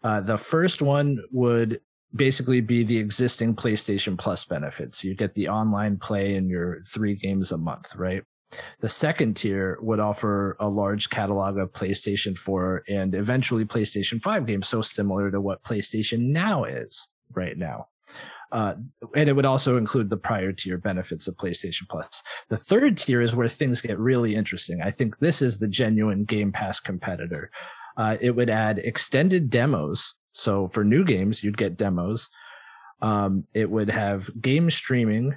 Uh, the first one would basically be the existing PlayStation Plus benefits. You get the online play and your three games a month, right? The second tier would offer a large catalog of PlayStation 4 and eventually PlayStation 5 games, so similar to what PlayStation Now is right now. Uh, and it would also include the prior tier benefits of PlayStation Plus. The third tier is where things get really interesting. I think this is the genuine Game Pass competitor. Uh, it would add extended demos. So for new games, you'd get demos. Um, it would have game streaming,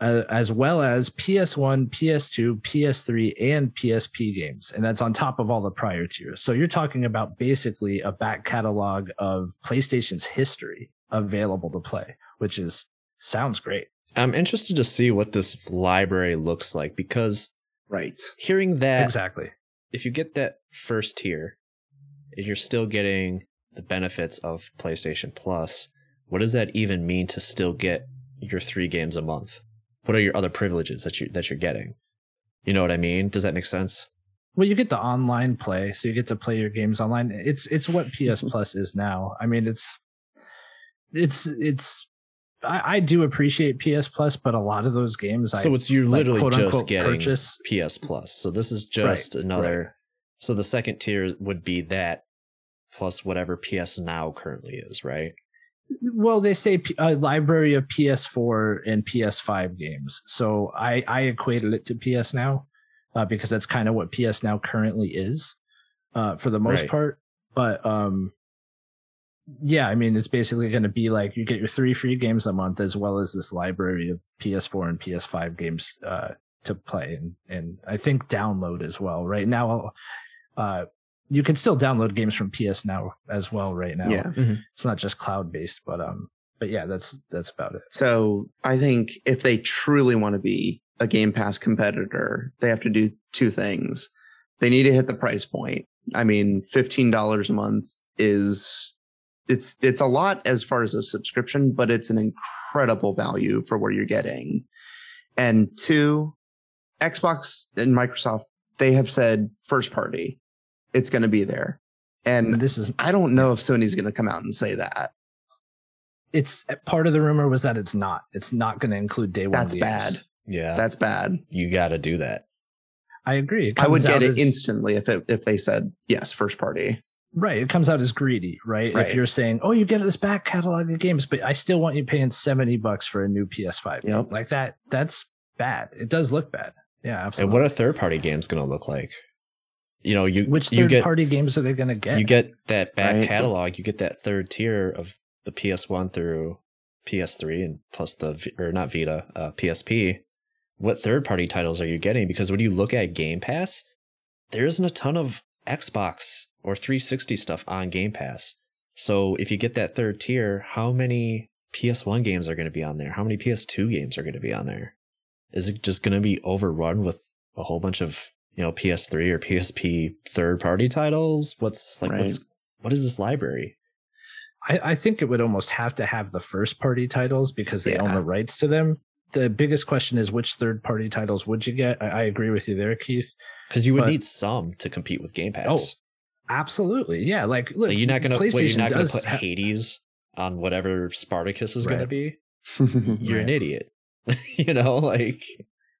uh, as well as PS1, PS2, PS3, and PSP games. And that's on top of all the prior tiers. So you're talking about basically a back catalog of PlayStation's history available to play, which is sounds great. I'm interested to see what this library looks like because right. hearing that exactly. if you get that first tier, you're still getting the benefits of PlayStation Plus, what does that even mean to still get your three games a month? What are your other privileges that you that you're getting? You know what I mean? Does that make sense? Well, you get the online play, so you get to play your games online. It's it's what PS mm-hmm. Plus is now. I mean, it's it's it's. I, I do appreciate PS Plus, but a lot of those games, I so I it's you're like, literally just unquote, getting purchase. PS Plus. So this is just Right, another. So the second tier would be that plus whatever PS Now currently is, right? Well, they say a library of PS4 and PS5 games. So I I equated it to PS Now uh, because that's kind of what PS Now currently is uh, for the most Right. part. But um, yeah, I mean, it's basically going to be like you get your three free games a month as well as this library of PS4 and PS5 games uh, to play and and I think download as well. Right now, uh, you can still download games from PS Now as well. Right now, Yeah. it's not just cloud based, but um, but yeah, that's that's about it. So I think if they truly want to be a Game Pass competitor, they have to do two things. They need to hit the price point. I mean, $15 a month is it's it's a lot as far as a subscription, but it's an incredible value for what you're getting. And two, Xbox and Microsoft, they have said first party. It's going to be there. And And this is I don't know if Sony's going to come out and say that. it's part of the rumor was that it's not. It's not going to include day one. That's games. bad. Yeah, That's bad. you got to do that. I agree. I would get it as- instantly if it, if they said yes, first party. Right. It comes out as greedy, right? Right. If you're saying, "Oh, you get this back catalog of games, but I still want you paying seventy bucks for a new PS5," Yep. like that. That's bad. It does look bad. Yeah, absolutely. And absolutely. what are third party games going to look like? You know, you Which you third get party games are they going to get? you get that back Right. catalog, you get that third tier of the PS1 through PS3 and plus the or not Vita, uh, PSP, what third party titles are you getting? Because when you look at Game Pass, there isn't a ton of Xbox or 360 stuff on Game Pass. So if you get that third tier, how many PS1 games are going to be on there? How many PS2 games are going to be on there? Is it just going to be overrun with a whole bunch of you know PS3 or PSP third party titles? What's like what's what is this library? I, I think it would almost have to have the first party titles because they own the rights to them. The biggest question is which third party titles would you get? I, I agree with you there, Keith. Because you would But- need some to compete with Game Pass. Oh, Absolutely. Yeah. Like, look, Like, you're not gonna wait, you're not gonna put ha- Hades on whatever Spartacus is gonna be. You're an idiot. you know, like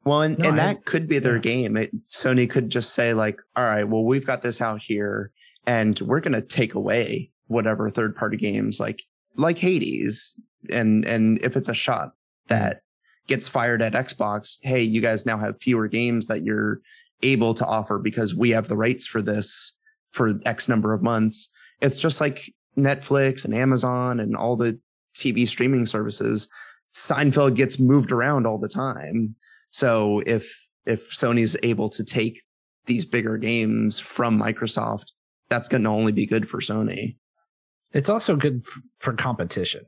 Well, and, No, and I- that could be their yeah. game. It, Sony could just say like, all right, well, we've got this out here and we're going to take away whatever third party games like, like Hades. And, and if it's a shot mm-hmm. that gets fired at Xbox, Hey, you guys now have fewer games that you're able to offer because we have the rights for this for X number of months. It's just like Netflix and Amazon and all the TV streaming services. Seinfeld gets moved around all the time. So if if Sony's able to take these bigger games from Microsoft, that's going to only be good for Sony. It's also good f- for competition.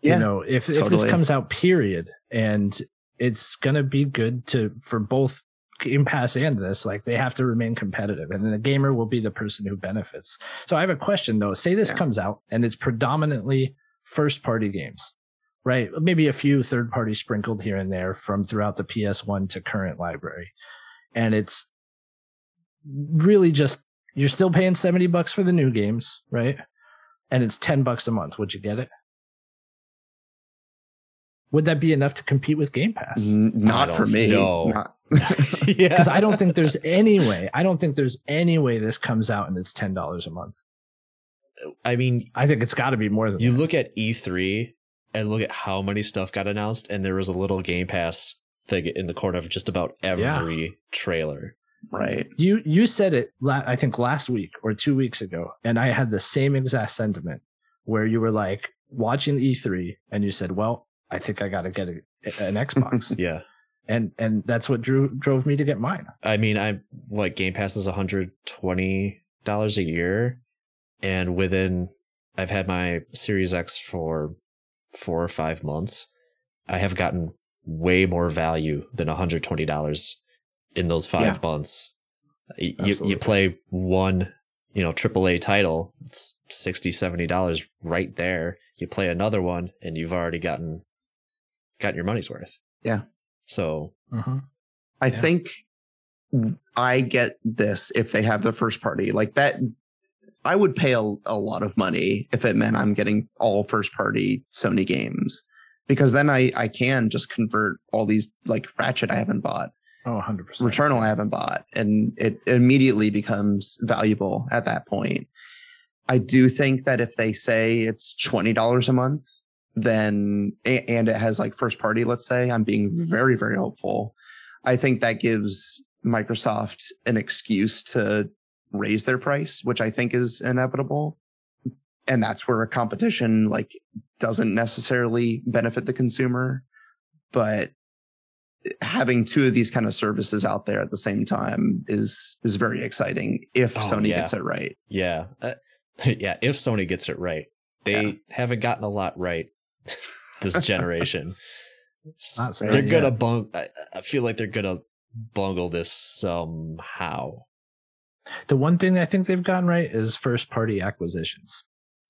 Yeah, You know, if if this comes out, period, and it's gonna be good to for both Game Pass and this, like they have to remain competitive, and then the gamer will be the person who benefits. So I have a question though. Say this Yeah. comes out and it's predominantly first party games, right? Maybe a few third party sprinkled here and there from throughout the PS1 to current library, and it's really just you're still paying 70 bucks for the new games, right? And it's 10 bucks a month. Would you get it? Would that be enough to compete with Game Pass? N- not for me. know. Not- yeah. Because I don't think there's any way. I don't think there's any way this comes out and it's ten dollars a month. I mean, I think it's got to be more than you that. look at E3 and look at how many stuff got announced, and there was a little Game Pass thing in the corner of just about every trailer. right. You you said it. La- I think last week or two weeks ago, and I had the same exact sentiment where you were like watching E3 and you said, "Well, I think I got to get a, an Xbox," Yeah. and and that's what drew drove me to get mine. I mean, I what Game Pass is $120 a year, and within I've had my Series X for four or five months. I have gotten way more value than $120 in those five Yeah. months. Y- You, you play one, you know, AAA title, it's 60 $70 right there. You play another one and you've already gotten gotten your money's worth. Yeah. So Mm-hmm. I Yeah. think I get this if they have the first party like that. I would pay a, a lot of money if it meant I'm getting all first party Sony games because then I, I can just convert all these like Ratchet I haven't bought, Oh, 100 percent. Returnal I haven't bought, and it immediately becomes valuable at that point. I do think that if they say it's $20 a month, then, and it has like first party, let's say, I'm being mm-hmm. very, very hopeful. I think that gives Microsoft an excuse to raise their price, which I think is inevitable. And that's where a competition like doesn't necessarily benefit the consumer, but having two of these kind of services out there at the same time is is very exciting if Oh, Sony yeah. gets it right. Yeah. Uh, yeah, if Sony gets it right. They Yeah. haven't gotten a lot right this generation. They're gonna bung I, I feel like they're gonna bungle this somehow. The one thing I think they've gotten right is first party acquisitions.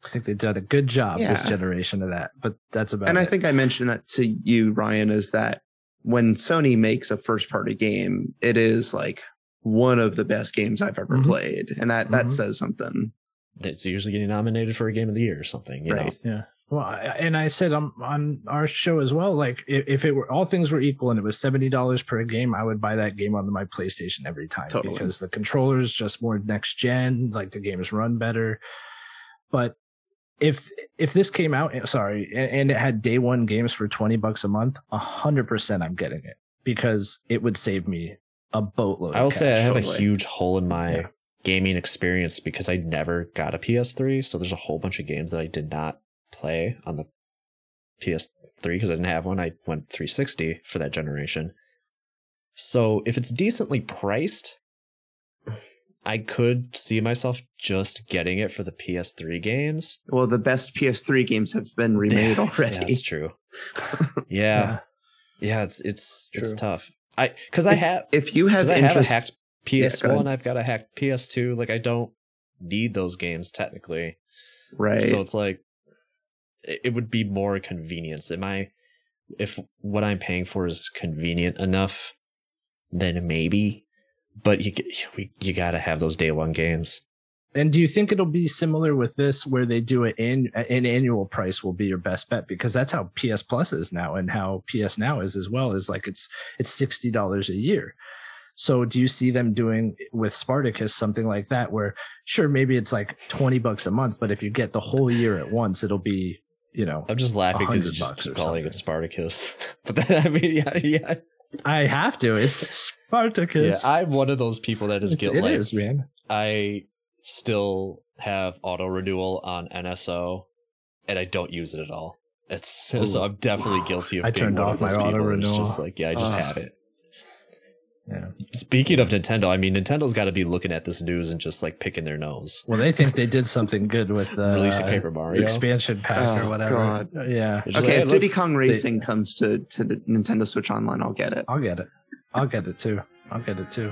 I think they've done a good job this generation of that, but that's about and I think I mentioned that to you, Ryan, is that when Sony makes a first party game, it is like one of the best games I've ever Mhm. played. And that that Mhm. says something. It's usually getting nominated for a game of the year or something, you Right. Yeah. Well, I, and I said on on our show as well, like if, if it were all things were equal and it was seventy dollars per game, I would buy that game on my PlayStation every time Totally. because the controller's just more next gen, like the games run better. But if if this came out, eh, sorry, and, and it had day one games for twenty bucks a month, a hundred percent, I'm getting it because it would save me a boatload. I will say I have totally. a huge hole in my Yeah. gaming experience because I never got a PS3, so there's a whole bunch of games that I did not play on the PS3 because I didn't have one. I went 360 for that generation. So if it's decently priced, I could see myself just getting it for the PS3 games. Well, the best PS3 games have been remade Yeah, already. that's true. Yeah. Yeah, it's it's it's True. tough. I cuz I have if you have cuz I have a hacked PS1, ahead. I've got a hacked PS2, like I don't need those games technically. right? So it's like it would be more convenience. Am I if what I'm paying for is convenient enough, then maybe. But you we, you got to have those day one games. And do you think it'll be similar with this, where they do it in an annual price will be your best bet because that's how PS Plus is now, and how PS Now is as well. Is like it's it's sixty dollars a year. So do you see them doing with Spartacus something like that, where sure maybe it's like twenty bucks a month, but if you get the whole year at once, it'll be you know I'm just laughing because you 100 just keep or calling it. Spartacus. but then, I mean, yeah, yeah, I have to. It's Spartacus. yeah. I'm one of those people that is just It's- get like man. I still have auto renewal on NSO, and I don't use it at all. It's so I'm definitely guilty of. I being turned one off of those my people that's auto-renewal. Just like yeah, I just Ugh. have it. Yeah. Speaking of Nintendo, I mean Nintendo's got to be looking at this news and just like picking their nose. Well, they think they did something good with uh, Releasing Paper Mario. expansion pack or Oh, whatever. God. Yeah, okay, like, if "Hey, Diddy Kong Racing comes to to the Nintendo Switch Online, I'll get it. I'll get it. I'll get it too. I'll get it too.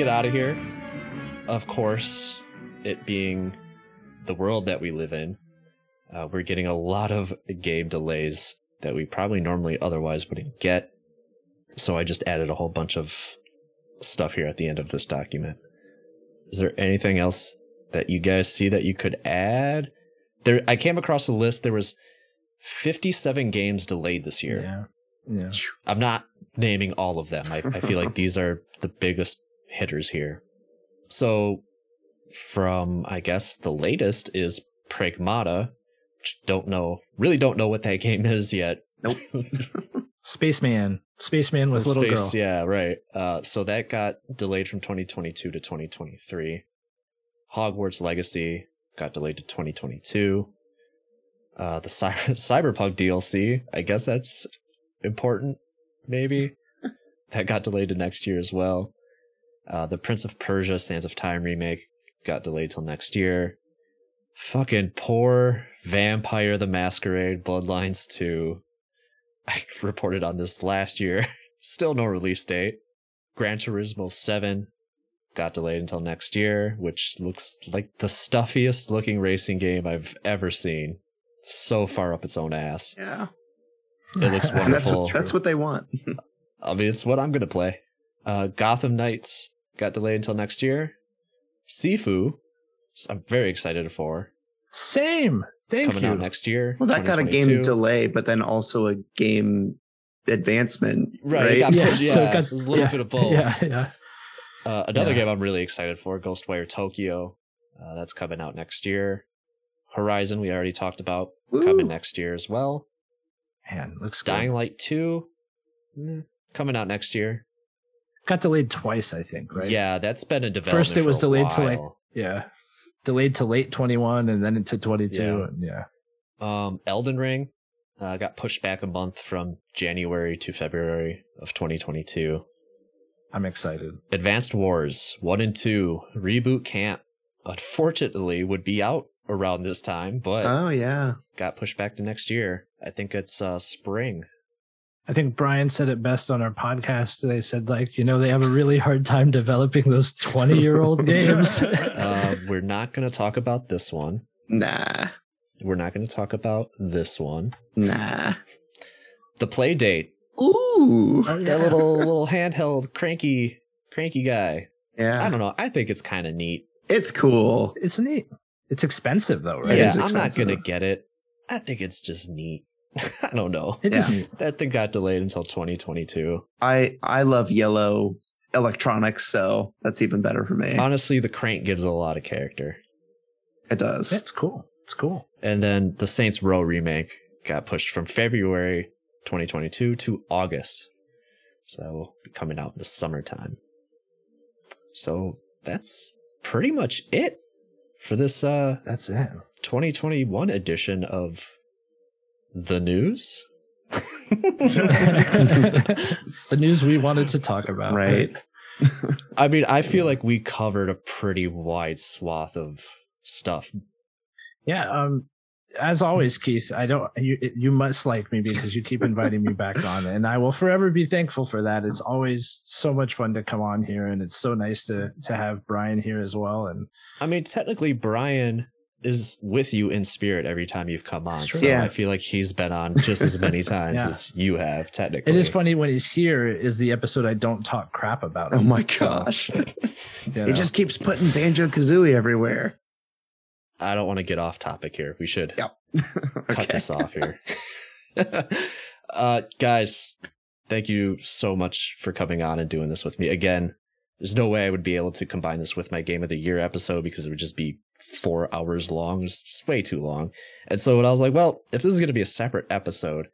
Get out of here, of course, it being the world that we live in, uh, we're getting a lot of game delays that we probably normally otherwise wouldn't get. So, I just added a whole bunch of stuff here at the end of this document. Is there anything else that you guys see that you could add? There, I came across a list. There was 57 games delayed this year. Yeah. Yeah. I'm not naming all of them. I, I feel like these are the biggest hitters here. So, from I guess the latest is Pragmata. Don't know, really don't know what that game is yet. Nope. Spaceman. Spaceman with little girl. yeah, right. Uh, so that got delayed from 2022 to 2023. Hogwarts Legacy got delayed to 2022. Uh, the Cy- Cyberpunk DLC, I guess that's important, maybe. that got delayed to next year as well. Uh, the Prince of Persia Sands of Time remake got delayed till next year. Fucking poor Vampire the Masquerade Bloodlines 2. I reported on this last year. Still no release date. Gran Turismo 7 got delayed until next year, which looks like the stuffiest looking racing game I've ever seen. So far up its own ass. Yeah, It looks and that's wonderful. what, that's what they want. I mean, it's what I'm gonna play. Uh, Gotham Knights got delayed until next year. Sifu, I'm very excited for Same. Thank coming you. out next year. Well, that got a game delay, but then also a game advancement. Right, Right. it got Yeah, pushed- yeah, so it got- it was a little yeah, bit of both. Yeah, yeah. Uh, another Yeah. game I'm really excited for, Ghostwire Tokyo. Uh, that's coming out next year. Horizon, we already talked about, Woo. coming next year as well. Man, looks good. Dying Light 2, eh, coming out next year. Got delayed twice, I think, right? Yeah, that's been a development. First it was delayed to, like. Yeah. Delayed to late 21 and then into 22. Yeah. And yeah. Um, Elden Ring uh, got pushed back a month from January to February of 2022. I'm excited. Advanced Wars 1 and 2 Reboot Camp, unfortunately, would be out around this time, but Oh yeah. got pushed back to next year. I think it's uh, spring. I think Brian said it best on our podcast. They said, like, you know, they have a really hard time developing those 20 year old games. Uh, we're not going to talk about this one. Nah. We're not going to talk about this one. Nah. The Playdate Ooh. Oh, That little little handheld cranky cranky guy. Yeah. I don't know. I think it's kind of neat. It's cool. It's neat. It's expensive though, right? Yeah, is I'm not gonna get it. I think it's just neat. I don't know. It is Yeah. neat. That thing got delayed until 2022. I I love yellow electronics, so that's even better for me. Honestly, the crank gives a lot of character. It does. It's cool. It's cool. And then the Saints Row remake got pushed from February 2022 to August. So that will be coming out in the summertime. So that's pretty much it for this uh That's it. 2021 edition of the news. the news we wanted to talk about. Right. I mean, I feel like we covered a pretty wide swath of stuff. Yeah. Um. As always, Keith, I don't. You you must like me because you keep inviting me back on, and I will forever be thankful for that. It's always so much fun to come on here, and it's so nice to to have Brian here as well. And I mean, technically, Brian is with you in spirit every time you've come on. So Yeah. I feel like he's been on just as many times Yeah. as you have, technically. it is funny when he's here. Is the episode I don't talk crap about? Oh him. my So, gosh. you He know. just keeps putting Banjo Kazooie everywhere. I don't want to get off topic here. We should Yep. cut this off here. uh, guys, thank you so much for coming on and doing this with me. Again, there's no way I would be able to combine this with my Game of the Year episode because it would just be four hours long. It's just way too long. And so when I was like, well, if this is going to be a separate episode,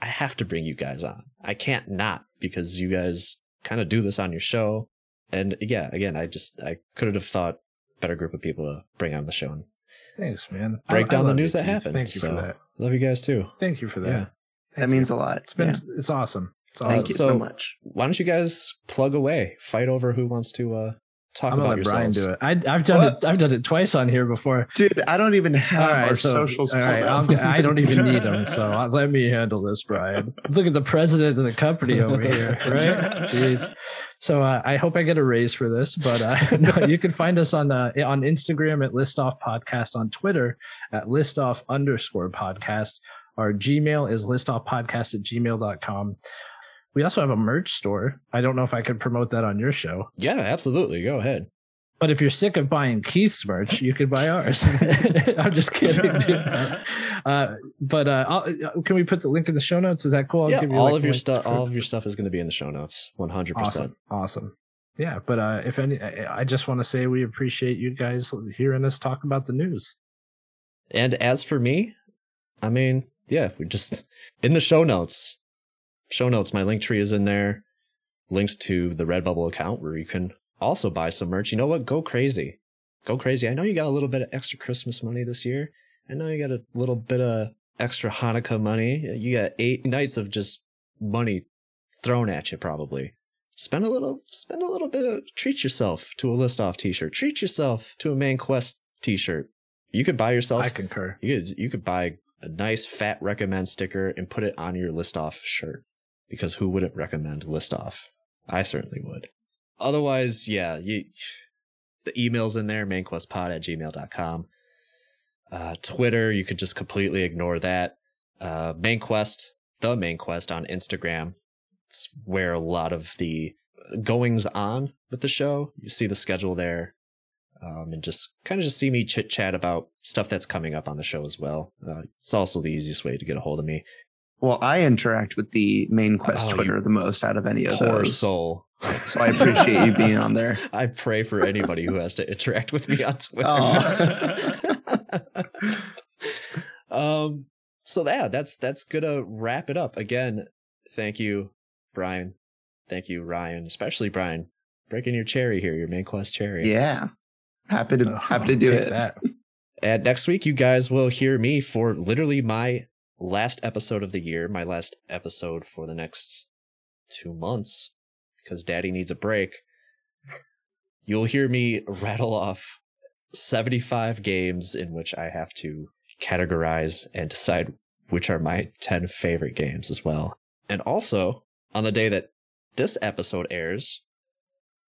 I have to bring you guys on. I can't not because you guys kind of do this on your show. And yeah, again, I just, I couldn't have thought better group of people to bring on the show and Thanks, man. break I- I down the news you, that Keith. happened. Thank you So, for that. Love you guys too. Thank you for that. Yeah. Thank That you. means a lot. It's been Yeah. it's awesome. It's awesome. Thank you So- so much. Why don't you guys plug away? Fight over who wants to uh, talk I'm about let Brian do it. I, I've done What? it. I've done it twice on here before. Dude, I don't even have All right, our so, socials. All right. I'm, I don't even need them. So let me handle this, Brian. Look at the president of the company over here, right? Jeez. So uh, I hope I get a raise for this, but uh, no, you can find us on uh, on Instagram at Listoff Podcast, on Twitter at Listoff underscore podcast. Our Gmail is listoffpodcast at gmail.com. We also have a merch store. I don't know if I could promote that on your show. Yeah, absolutely. Go ahead. But if you're sick of buying Keith's merch, you could buy ours. I'm just kidding. Dude. Uh, but uh, I'll, can we put the link in the show notes? Is that cool? I'll yeah, give you all like, of your stuff. for- All of your stuff is going to be in the show notes. One hundred percent. Awesome, awesome. Yeah, but uh, if any, I I just want to say we appreciate you guys hearing us talk about the news. And as for me, I mean, yeah, we just in the show notes. Show notes. My link tree is in there. Links to the Redbubble account where you can also buy some merch. You know what? Go crazy. Go crazy. I know you got a little bit of extra Christmas money this year. I know you got a little bit of extra Hanukkah money. You got eight nights of just money thrown at you, probably. Spend a little, spend a little bit of, treat yourself to a list off t-shirt. Treat yourself to a main quest t-shirt. You could buy yourself I concur. you could you could buy a nice fat recommend sticker and put it on your list off shirt because who wouldn't recommend list off? I certainly would. Otherwise, yeah, you the email's in there, mainquestpod at gmail.com. Uh, Twitter, you could just completely ignore that. Uh, main quest, the main quest on Instagram. It's where a lot of the goings on with the show. You see the schedule there um, and just kind of just see me chit chat about stuff that's coming up on the show as well. Uh, it's also the easiest way to get a hold of me. Well, I interact with the main quest Oh, Twitter the most out of any of Poor those. soul. So I appreciate you being on there. I pray for anybody who has to interact with me on Twitter. um. So yeah, that's that's gonna wrap it up. Again, thank you, Brian. Thank you, Ryan. Especially Brian, breaking your cherry here, your main quest cherry. Yeah. Happy to Oh, happy to do it. That. And next week, you guys will hear me for literally my last episode of the year, my last episode for the next two months, because daddy needs a break. You'll hear me rattle off 75 games in which I have to categorize and decide which are my 10 favorite games as well. And also, on the day that this episode airs,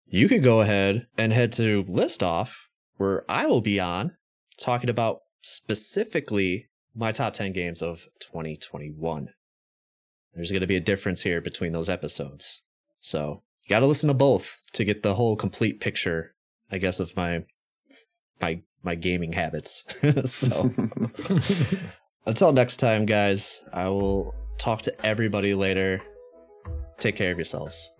you can go ahead and head to List Off, where I will be on talking about specifically my top 10 games of 2021. There's going to be a difference here between those episodes. So you got to listen to both to get the whole complete picture, I guess, of my my my gaming habits. so until next time, guys, I will talk to everybody later. Take care of yourselves.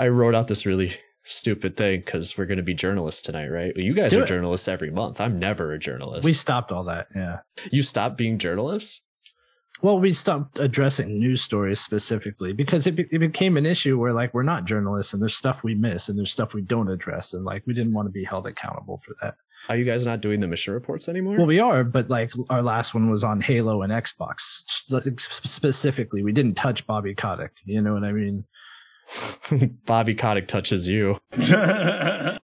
I wrote out this really stupid thing because we're going to be journalists tonight, right? You guys Do are it. journalists every month. I'm never a journalist. We stopped all that. Yeah. you stopped being journalists? Well, we stopped addressing news stories specifically because it, be- it became an issue where like we're not journalists and there's stuff we miss and there's stuff we don't address and like we didn't want to be held accountable for that. Are you guys not doing the mission reports anymore? Well, we are, but like our last one was on Halo and Xbox specifically. We didn't touch Bobby Kotick. You know what I mean? Bobby Kotick touches you.